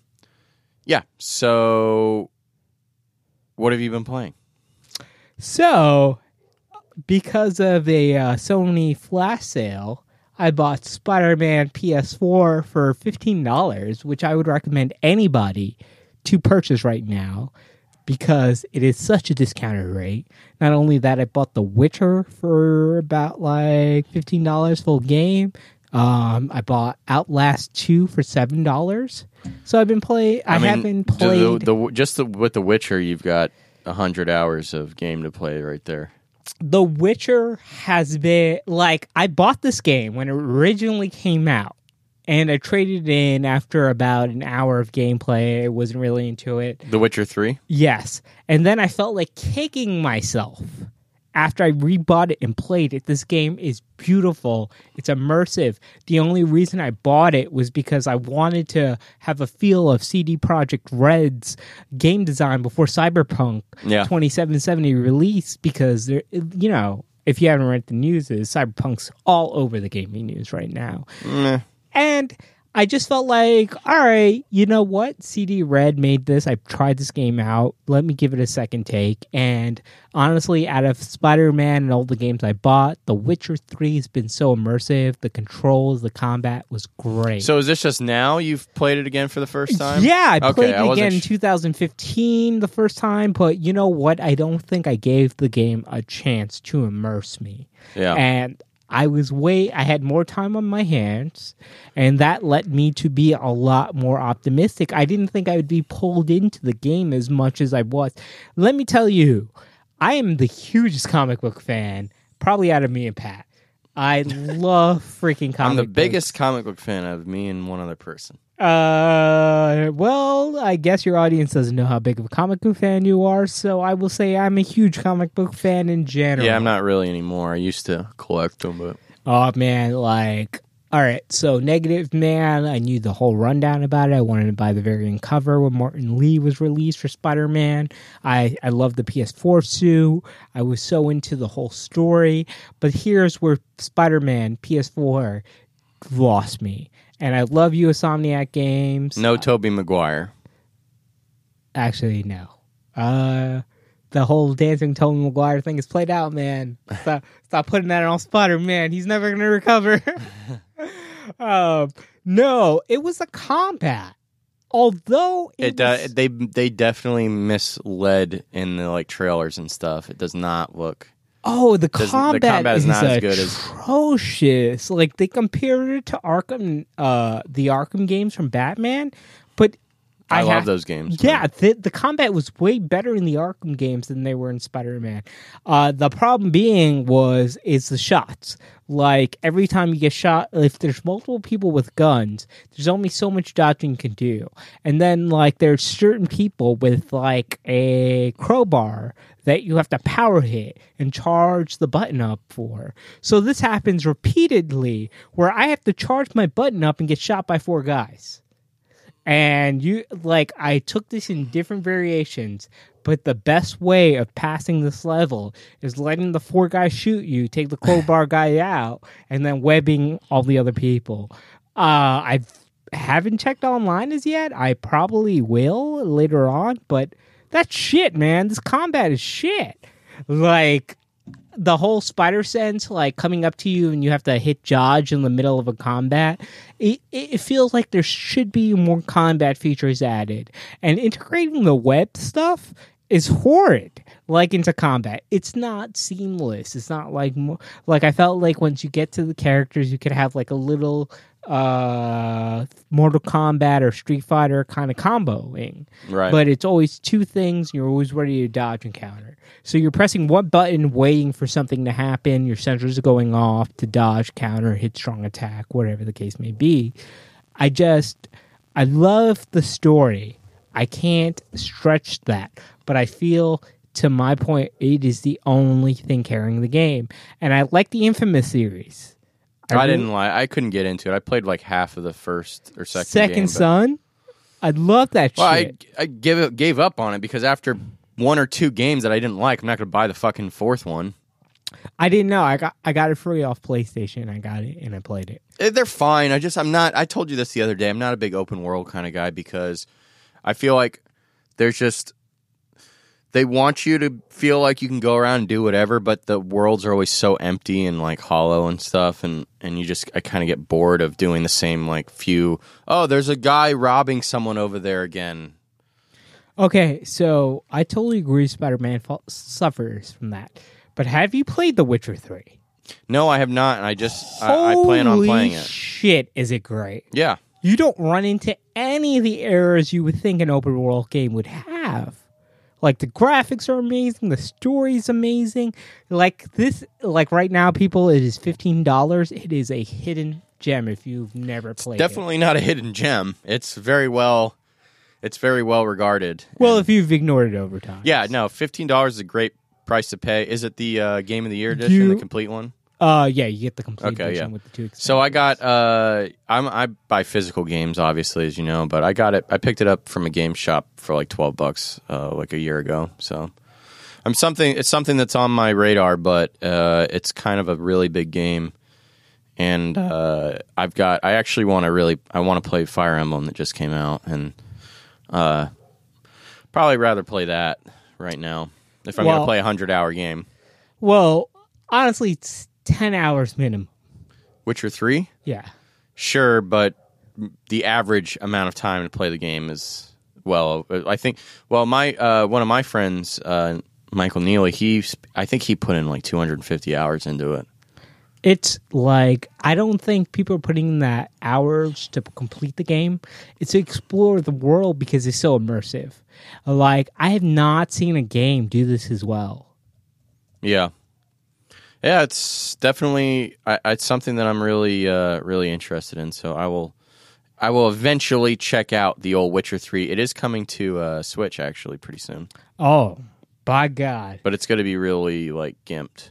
Speaker 1: yeah. So, what have you been playing?
Speaker 2: So, because of a uh, Sony flash sale, I bought Spider Man PS4 for $15, which I would recommend anybody to purchase right now because it is such a discounted rate. Not only that, I bought The Witcher for about like $15 full game. Um, I bought Outlast 2 for $7. So I've been playing, I,
Speaker 1: mean,
Speaker 2: haven't played.
Speaker 1: the, the just the, with The Witcher. You've got hundred hours of game to play right there.
Speaker 2: The Witcher has been like I bought this game when it originally came out, and I traded it in after about an hour of gameplay. I wasn't really into it.
Speaker 1: The Witcher Three.
Speaker 2: Yes, and then I felt like kicking myself after I rebought it and played it. This game is beautiful. It's immersive. The only reason I bought it was because I wanted to have a feel of CD Projekt Red's game design before Cyberpunk
Speaker 1: Yeah.
Speaker 2: 2077 release because there you know, if you haven't read the news is Cyberpunk's all over the gaming news right now. And I just felt like, all right, you know what? CD Red made this. I tried this game out. Let me give it a second take. And honestly, out of Spider Man and all the games I bought, The Witcher 3 has been so immersive. The controls, the combat was great.
Speaker 1: So is this just now you've played it again for the first time?
Speaker 2: Yeah, I
Speaker 1: Okay,
Speaker 2: played
Speaker 1: I
Speaker 2: it
Speaker 1: wasn't
Speaker 2: again in 2015 the first time, but you know what? I don't think I gave the game a chance to immerse me.
Speaker 1: Yeah.
Speaker 2: And I was way I had more time on my hands and that led me to be a lot more optimistic. I didn't think I would be pulled into the game as much as I was. Let me tell you, I am the hugest comic book fan, probably out of me and Pat. I (laughs) love freaking comic
Speaker 1: I'm the
Speaker 2: books.
Speaker 1: biggest comic book fan of me and one other person.
Speaker 2: Uh, well, I guess your audience doesn't know how big of a comic book fan you are, so I will say I'm a huge comic book fan in general.
Speaker 1: Yeah, I'm not really anymore. I used to collect them, but
Speaker 2: Oh man, like, all right. So Negative Man, I knew the whole rundown about it. I wanted to buy the variant cover when Martin Li was released for Spider Man. I I love the PS4 suit. I was so into the whole story. But here's where Spider Man PS4 lost me. And I love you, Insomniac Games.
Speaker 1: no Tobey Maguire.
Speaker 2: Actually, no. Uh, the whole dancing Tobey Maguire thing is played out, man. Stop, (laughs) stop putting that on Spider Man. He's never gonna recover. (laughs) um, no, it was a combat. Although it,
Speaker 1: It
Speaker 2: was,
Speaker 1: they they definitely misled in the like trailers and stuff. It does not look
Speaker 2: Oh, the
Speaker 1: Doesn't- the
Speaker 2: combat,
Speaker 1: combat is
Speaker 2: is,
Speaker 1: not as good as-
Speaker 2: atrocious. Like they compared it to Arkham, uh, the Arkham games from Batman, but
Speaker 1: I, love
Speaker 2: ha-
Speaker 1: those games.
Speaker 2: Yeah, the, the combat was way better in the Arkham games than they were in Spider Man. Uh, the problem being was is the shots. Like every time you get shot, if there's multiple people with guns, there's only so much dodging you can do. And then like there's certain people with like a crowbar that you have to power hit and charge the button up for. So this happens repeatedly where I have to charge my button up and get shot by four guys and you like i took this in different variations but the best way of passing this level is letting the four guys shoot you take the crowbar (laughs) guy out and then webbing all the other people. Uh i haven't checked online as yet. I probably will later on but that's shit man. This combat is shit. Like the whole spider sense like coming up to you and you have to hit dodge in the middle of a combat it, it feels like there should be more combat features added. And integrating the web stuff is horrid like into combat it's not seamless it's not like mo- like i felt like once you get to the characters you could have like a little uh mortal kombat or street fighter kind of comboing
Speaker 1: Right.
Speaker 2: but it's always two things. You're always ready to dodge and counter. So you're pressing one button, waiting for something to happen. Your sensors are going off to dodge, counter, hit strong attack, whatever the case may be. I just, I love the story. I can't stretch that, but I feel, to my point, it is the only thing carrying the game. And I like the Infamous series.
Speaker 1: I,
Speaker 2: really-
Speaker 1: didn't lie. I couldn't get into it. I played like half of the first or second.
Speaker 2: Second
Speaker 1: game,
Speaker 2: Son. I love that
Speaker 1: Well,
Speaker 2: shit.
Speaker 1: I I give it, gave up on it because after one or two games that I didn't like, I'm not going to buy the fucking fourth one.
Speaker 2: I didn't know. I got I got it free off PlayStation. I got it and I played it.
Speaker 1: Eh, They're fine. I just I'm not. I told you this the other day. I'm not a big open world kind of guy because I feel like there's just they want you to feel like you can go around and do whatever, but the worlds are always so empty and like hollow and stuff, and and you just I kind of get bored of doing the same like few. Oh, there's a guy robbing someone over there again.
Speaker 2: Okay, so I totally agree. Spider Man fa- suffers from that. But have you played The Witcher Three?
Speaker 1: No, I have not, and I just I, I plan on playing it.
Speaker 2: Shit, is it great?
Speaker 1: Yeah,
Speaker 2: You don't run into any of the errors you would think an open world game would have. Like the graphics are amazing, the story's amazing. Like this, like right now, people, it is fifteen dollars. It is a hidden gem if you've never played. it.
Speaker 1: definitely not a hidden gem. It's very well, it's very well regarded.
Speaker 2: Well,
Speaker 1: And-
Speaker 2: if you've ignored it over time.
Speaker 1: yeah, no, fifteen dollars is a great price to pay. Is it the uh, game of the year edition,
Speaker 2: You-
Speaker 1: the complete one?
Speaker 2: Uh, yeah, you get the complete
Speaker 1: Okay,
Speaker 2: edition
Speaker 1: yeah.
Speaker 2: with the two. Expansions.
Speaker 1: So I got uh I'm I buy physical games obviously as you know, but I got it I picked it up from a game shop for like 12 bucks uh like a year ago. So I'm something it's something that's on my radar, but uh it's kind of a really big game. And uh I've got I actually want to really I want to play Fire Emblem that just came out and uh probably rather play that right now if I'm going to play a 100 hour game.
Speaker 2: Well, honestly, it's ten hours minimum.
Speaker 1: Witcher 3?
Speaker 2: Yeah.
Speaker 1: Sure, but the average amount of time to play the game is well. I think well, my uh, one of my friends, uh, Michael Neely, he I think he put in like 250 hours into it.
Speaker 2: It's like I don't think people are putting in that hours to complete the game. It's to explore the world because it's so immersive. Like I have not seen a game do this as well.
Speaker 1: Yeah, yeah, it's definitely I, it's something that I'm really uh, really interested in. So I will. I will eventually check out the old Witcher 3. It is coming to uh, Switch actually pretty soon,
Speaker 2: Oh, by God.
Speaker 1: but it's going to be really like gimped.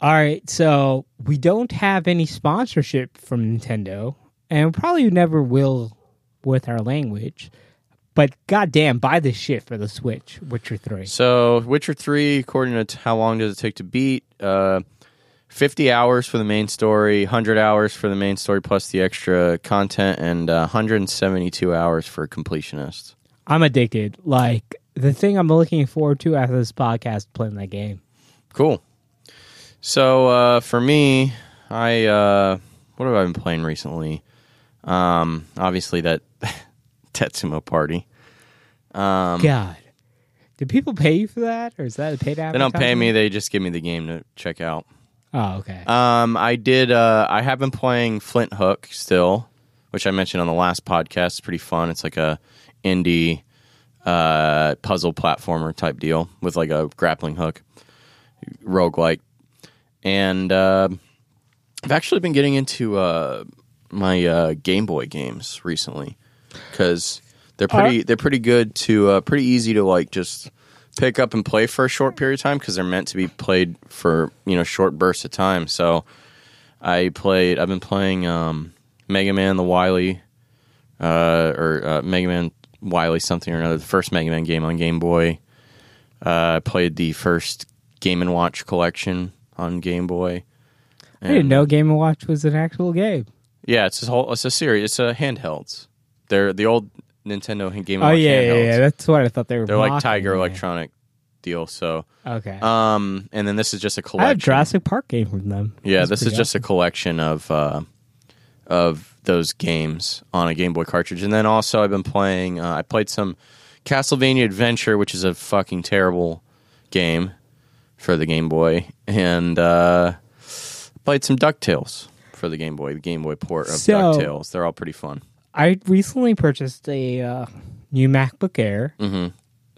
Speaker 2: All right, so we don't have any sponsorship from Nintendo, and probably never will with our language. But goddamn, buy this shit for the Switch, Witcher Three.
Speaker 1: So, Witcher 3, according to how long does it take to beat? Uh, 50 hours for the main story, 100 hours for the main story plus the extra content, and uh, 172 hours for completionist.
Speaker 2: I'm addicted. Like the thing I'm looking forward to after this podcast, playing that game.
Speaker 1: Cool. So, uh, for me, I, uh, what have I been playing recently? Um, obviously, that (laughs) Tetsumo Party. Um,
Speaker 2: God, Do people pay you for that, or is that a paid app?
Speaker 1: They don't pay me. They just give me the game to check out.
Speaker 2: Oh, okay.
Speaker 1: Um, I did. Uh, I have been playing Flinthook still, which I mentioned on the last podcast. It's pretty fun. It's like a indie uh, puzzle platformer type deal with like a grappling hook, roguelike. And uh, I've actually been getting into uh, my uh, Game Boy games recently because they're pretty. they're pretty good to. Uh, pretty easy to like just pick up and play for a short period of time because they're meant to be played for you know short bursts of time. So I played. I've been playing um, Mega Man the Wily, uh, or uh, Mega Man Wily something or another. The first Mega Man game on Game Boy. Uh, I played the first Game and Watch collection on Game Boy.
Speaker 2: I didn't know Game and Watch was an actual game.
Speaker 1: Yeah, it's a whole. It's a series. It's a handhelds. They're the old Nintendo and Game
Speaker 2: Oh
Speaker 1: Watch
Speaker 2: yeah, yeah,
Speaker 1: handhelds.
Speaker 2: yeah. That's what I thought they were.
Speaker 1: They're like
Speaker 2: mocking
Speaker 1: Tiger. Electronic deal. So,
Speaker 2: Okay.
Speaker 1: um, and then this is just a
Speaker 2: I
Speaker 1: collection.
Speaker 2: have Jurassic Park game from them.
Speaker 1: Yeah,
Speaker 2: That's
Speaker 1: this is
Speaker 2: pretty
Speaker 1: just a collection of uh, of those games on a Game Boy cartridge, and then also I've been playing. Uh, I played some Castlevania Adventure, which is a fucking terrible game for the Game Boy, and uh, played some Ducktales for the Game Boy, the Game Boy port of
Speaker 2: So-
Speaker 1: Ducktales. They're all pretty fun.
Speaker 2: I recently purchased a uh, new MacBook Air.
Speaker 1: hmm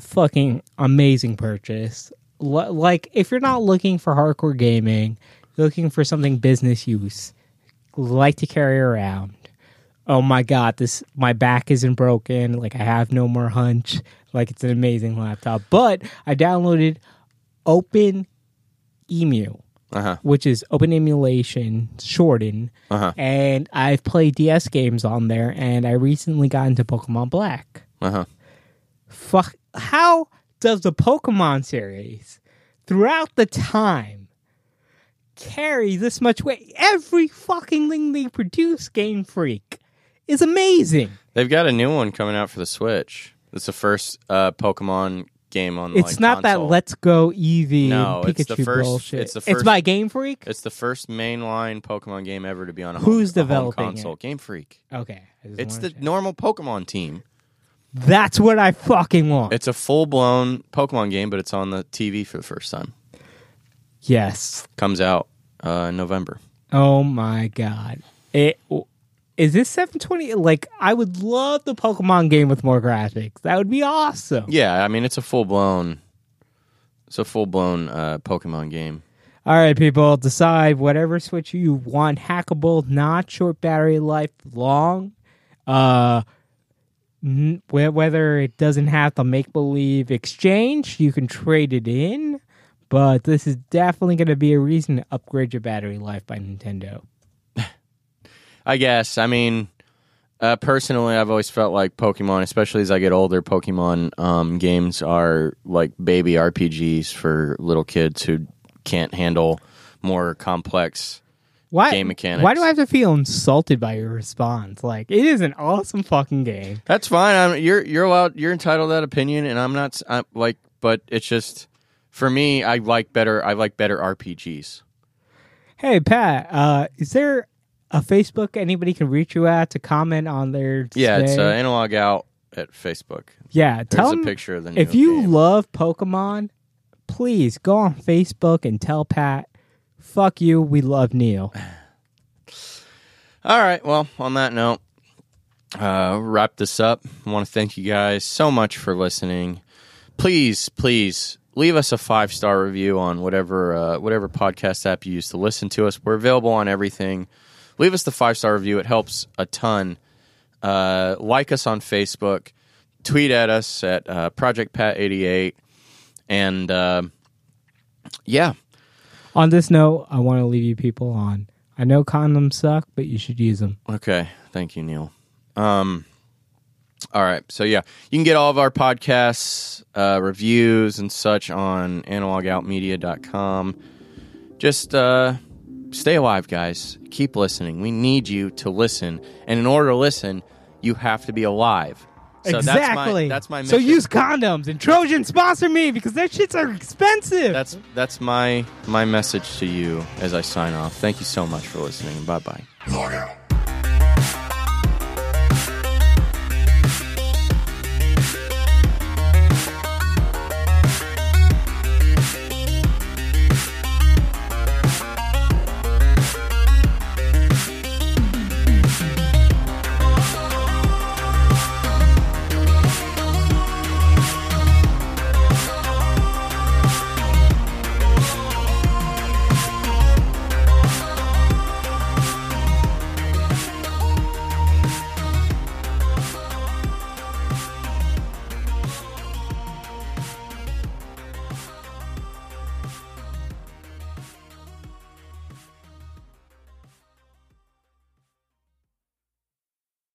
Speaker 2: Fucking amazing purchase. L- like, if you're not looking for hardcore gaming, looking for something business use, like to carry around. Oh my god, this my back isn't broken. Like I have no more hunch. Like it's an amazing laptop. But I downloaded Open Emu.
Speaker 1: Uh huh.
Speaker 2: which is open emulation shortened
Speaker 1: Uh-huh.
Speaker 2: and i've played ds games on there and i recently got into pokemon black
Speaker 1: Uh huh.
Speaker 2: fuck how does the pokemon series throughout the time carry this much weight every fucking thing they produce game freak is amazing
Speaker 1: They've got a new one coming out for the Switch. It's the first uh, Pokemon game on.
Speaker 2: it's
Speaker 1: like,
Speaker 2: not
Speaker 1: console.
Speaker 2: that let's go eevee
Speaker 1: No,
Speaker 2: and
Speaker 1: it's the
Speaker 2: pikachu
Speaker 1: first-
Speaker 2: bullshit
Speaker 1: it's the first.
Speaker 2: it's by game freak
Speaker 1: It's the first mainline Pokemon game ever to be on a
Speaker 2: Who's
Speaker 1: home, a home console.
Speaker 2: it?
Speaker 1: Game Freak.
Speaker 2: okay
Speaker 1: It's the
Speaker 2: check.
Speaker 1: normal Pokemon team.
Speaker 2: that's what i fucking want
Speaker 1: It's a full blown Pokemon game, but it's on the TV for the first time.
Speaker 2: yes
Speaker 1: Comes out uh, in November.
Speaker 2: Oh my god! It is this 720. Like, I would love the Pokemon game with more graphics. That would be awesome.
Speaker 1: Yeah, I mean it's a full blown. It's a full blown uh, Pokemon game.
Speaker 2: All right, people, decide whatever Switch you want. Hackable, not short battery life, long. Uh, n- wh- whether it doesn't have the make believe exchange, you can trade it in. But this is definitely going to be a reason to upgrade your battery life by Nintendo.
Speaker 1: I guess. I mean, uh, personally, I've always felt like Pokemon, especially as I get older, Pokemon um, games are like baby RPGs for little kids who can't handle more complex.
Speaker 2: Why,
Speaker 1: Game mechanics.
Speaker 2: Why do I have to feel insulted by your response? Like, it is an awesome fucking game.
Speaker 1: That's fine. I'm, you're you're allowed. You're entitled to that opinion, and I'm not. I'm, like, but it's just for me. I like better. I like better RPGs.
Speaker 2: Hey, Pat, uh, is there a Facebook anybody can reach you at to comment on their
Speaker 1: Yeah, it's uh, analog out at Facebook.
Speaker 2: yeah,
Speaker 1: There's
Speaker 2: tell
Speaker 1: a
Speaker 2: 'em
Speaker 1: picture of the.
Speaker 2: if you
Speaker 1: game.
Speaker 2: love Pokemon, please go on Facebook and tell Pat, fuck you, we love Neil. (sighs)
Speaker 1: All right. Well, on that note, uh, wrap this up. I want to thank you guys so much for listening. Please, please leave us a five star review on whatever uh, whatever podcast app you use to listen to us. We're available on everything. Leave us the five star review. It helps a ton. Uh, like us on Facebook. Tweet at us at uh, Project Pat eighty eight. And uh, yeah,
Speaker 2: on this note, I want to leave you people on. I know condoms suck, but you should use them.
Speaker 1: Okay, thank you, Neil. Um, all right, so yeah, you can get all of our podcasts, uh, reviews, and such on analogoutmedia.com. Just uh, stay alive, guys. Keep listening. We need you to listen, and in order to listen, you have to be alive. So
Speaker 2: exactly.
Speaker 1: That's my. That's my
Speaker 2: so use condoms and Trojan sponsor me because their shits are expensive.
Speaker 1: That's that's my my message to you as I sign off. Thank you so much for listening. Bye bye.
Speaker 3: Log out.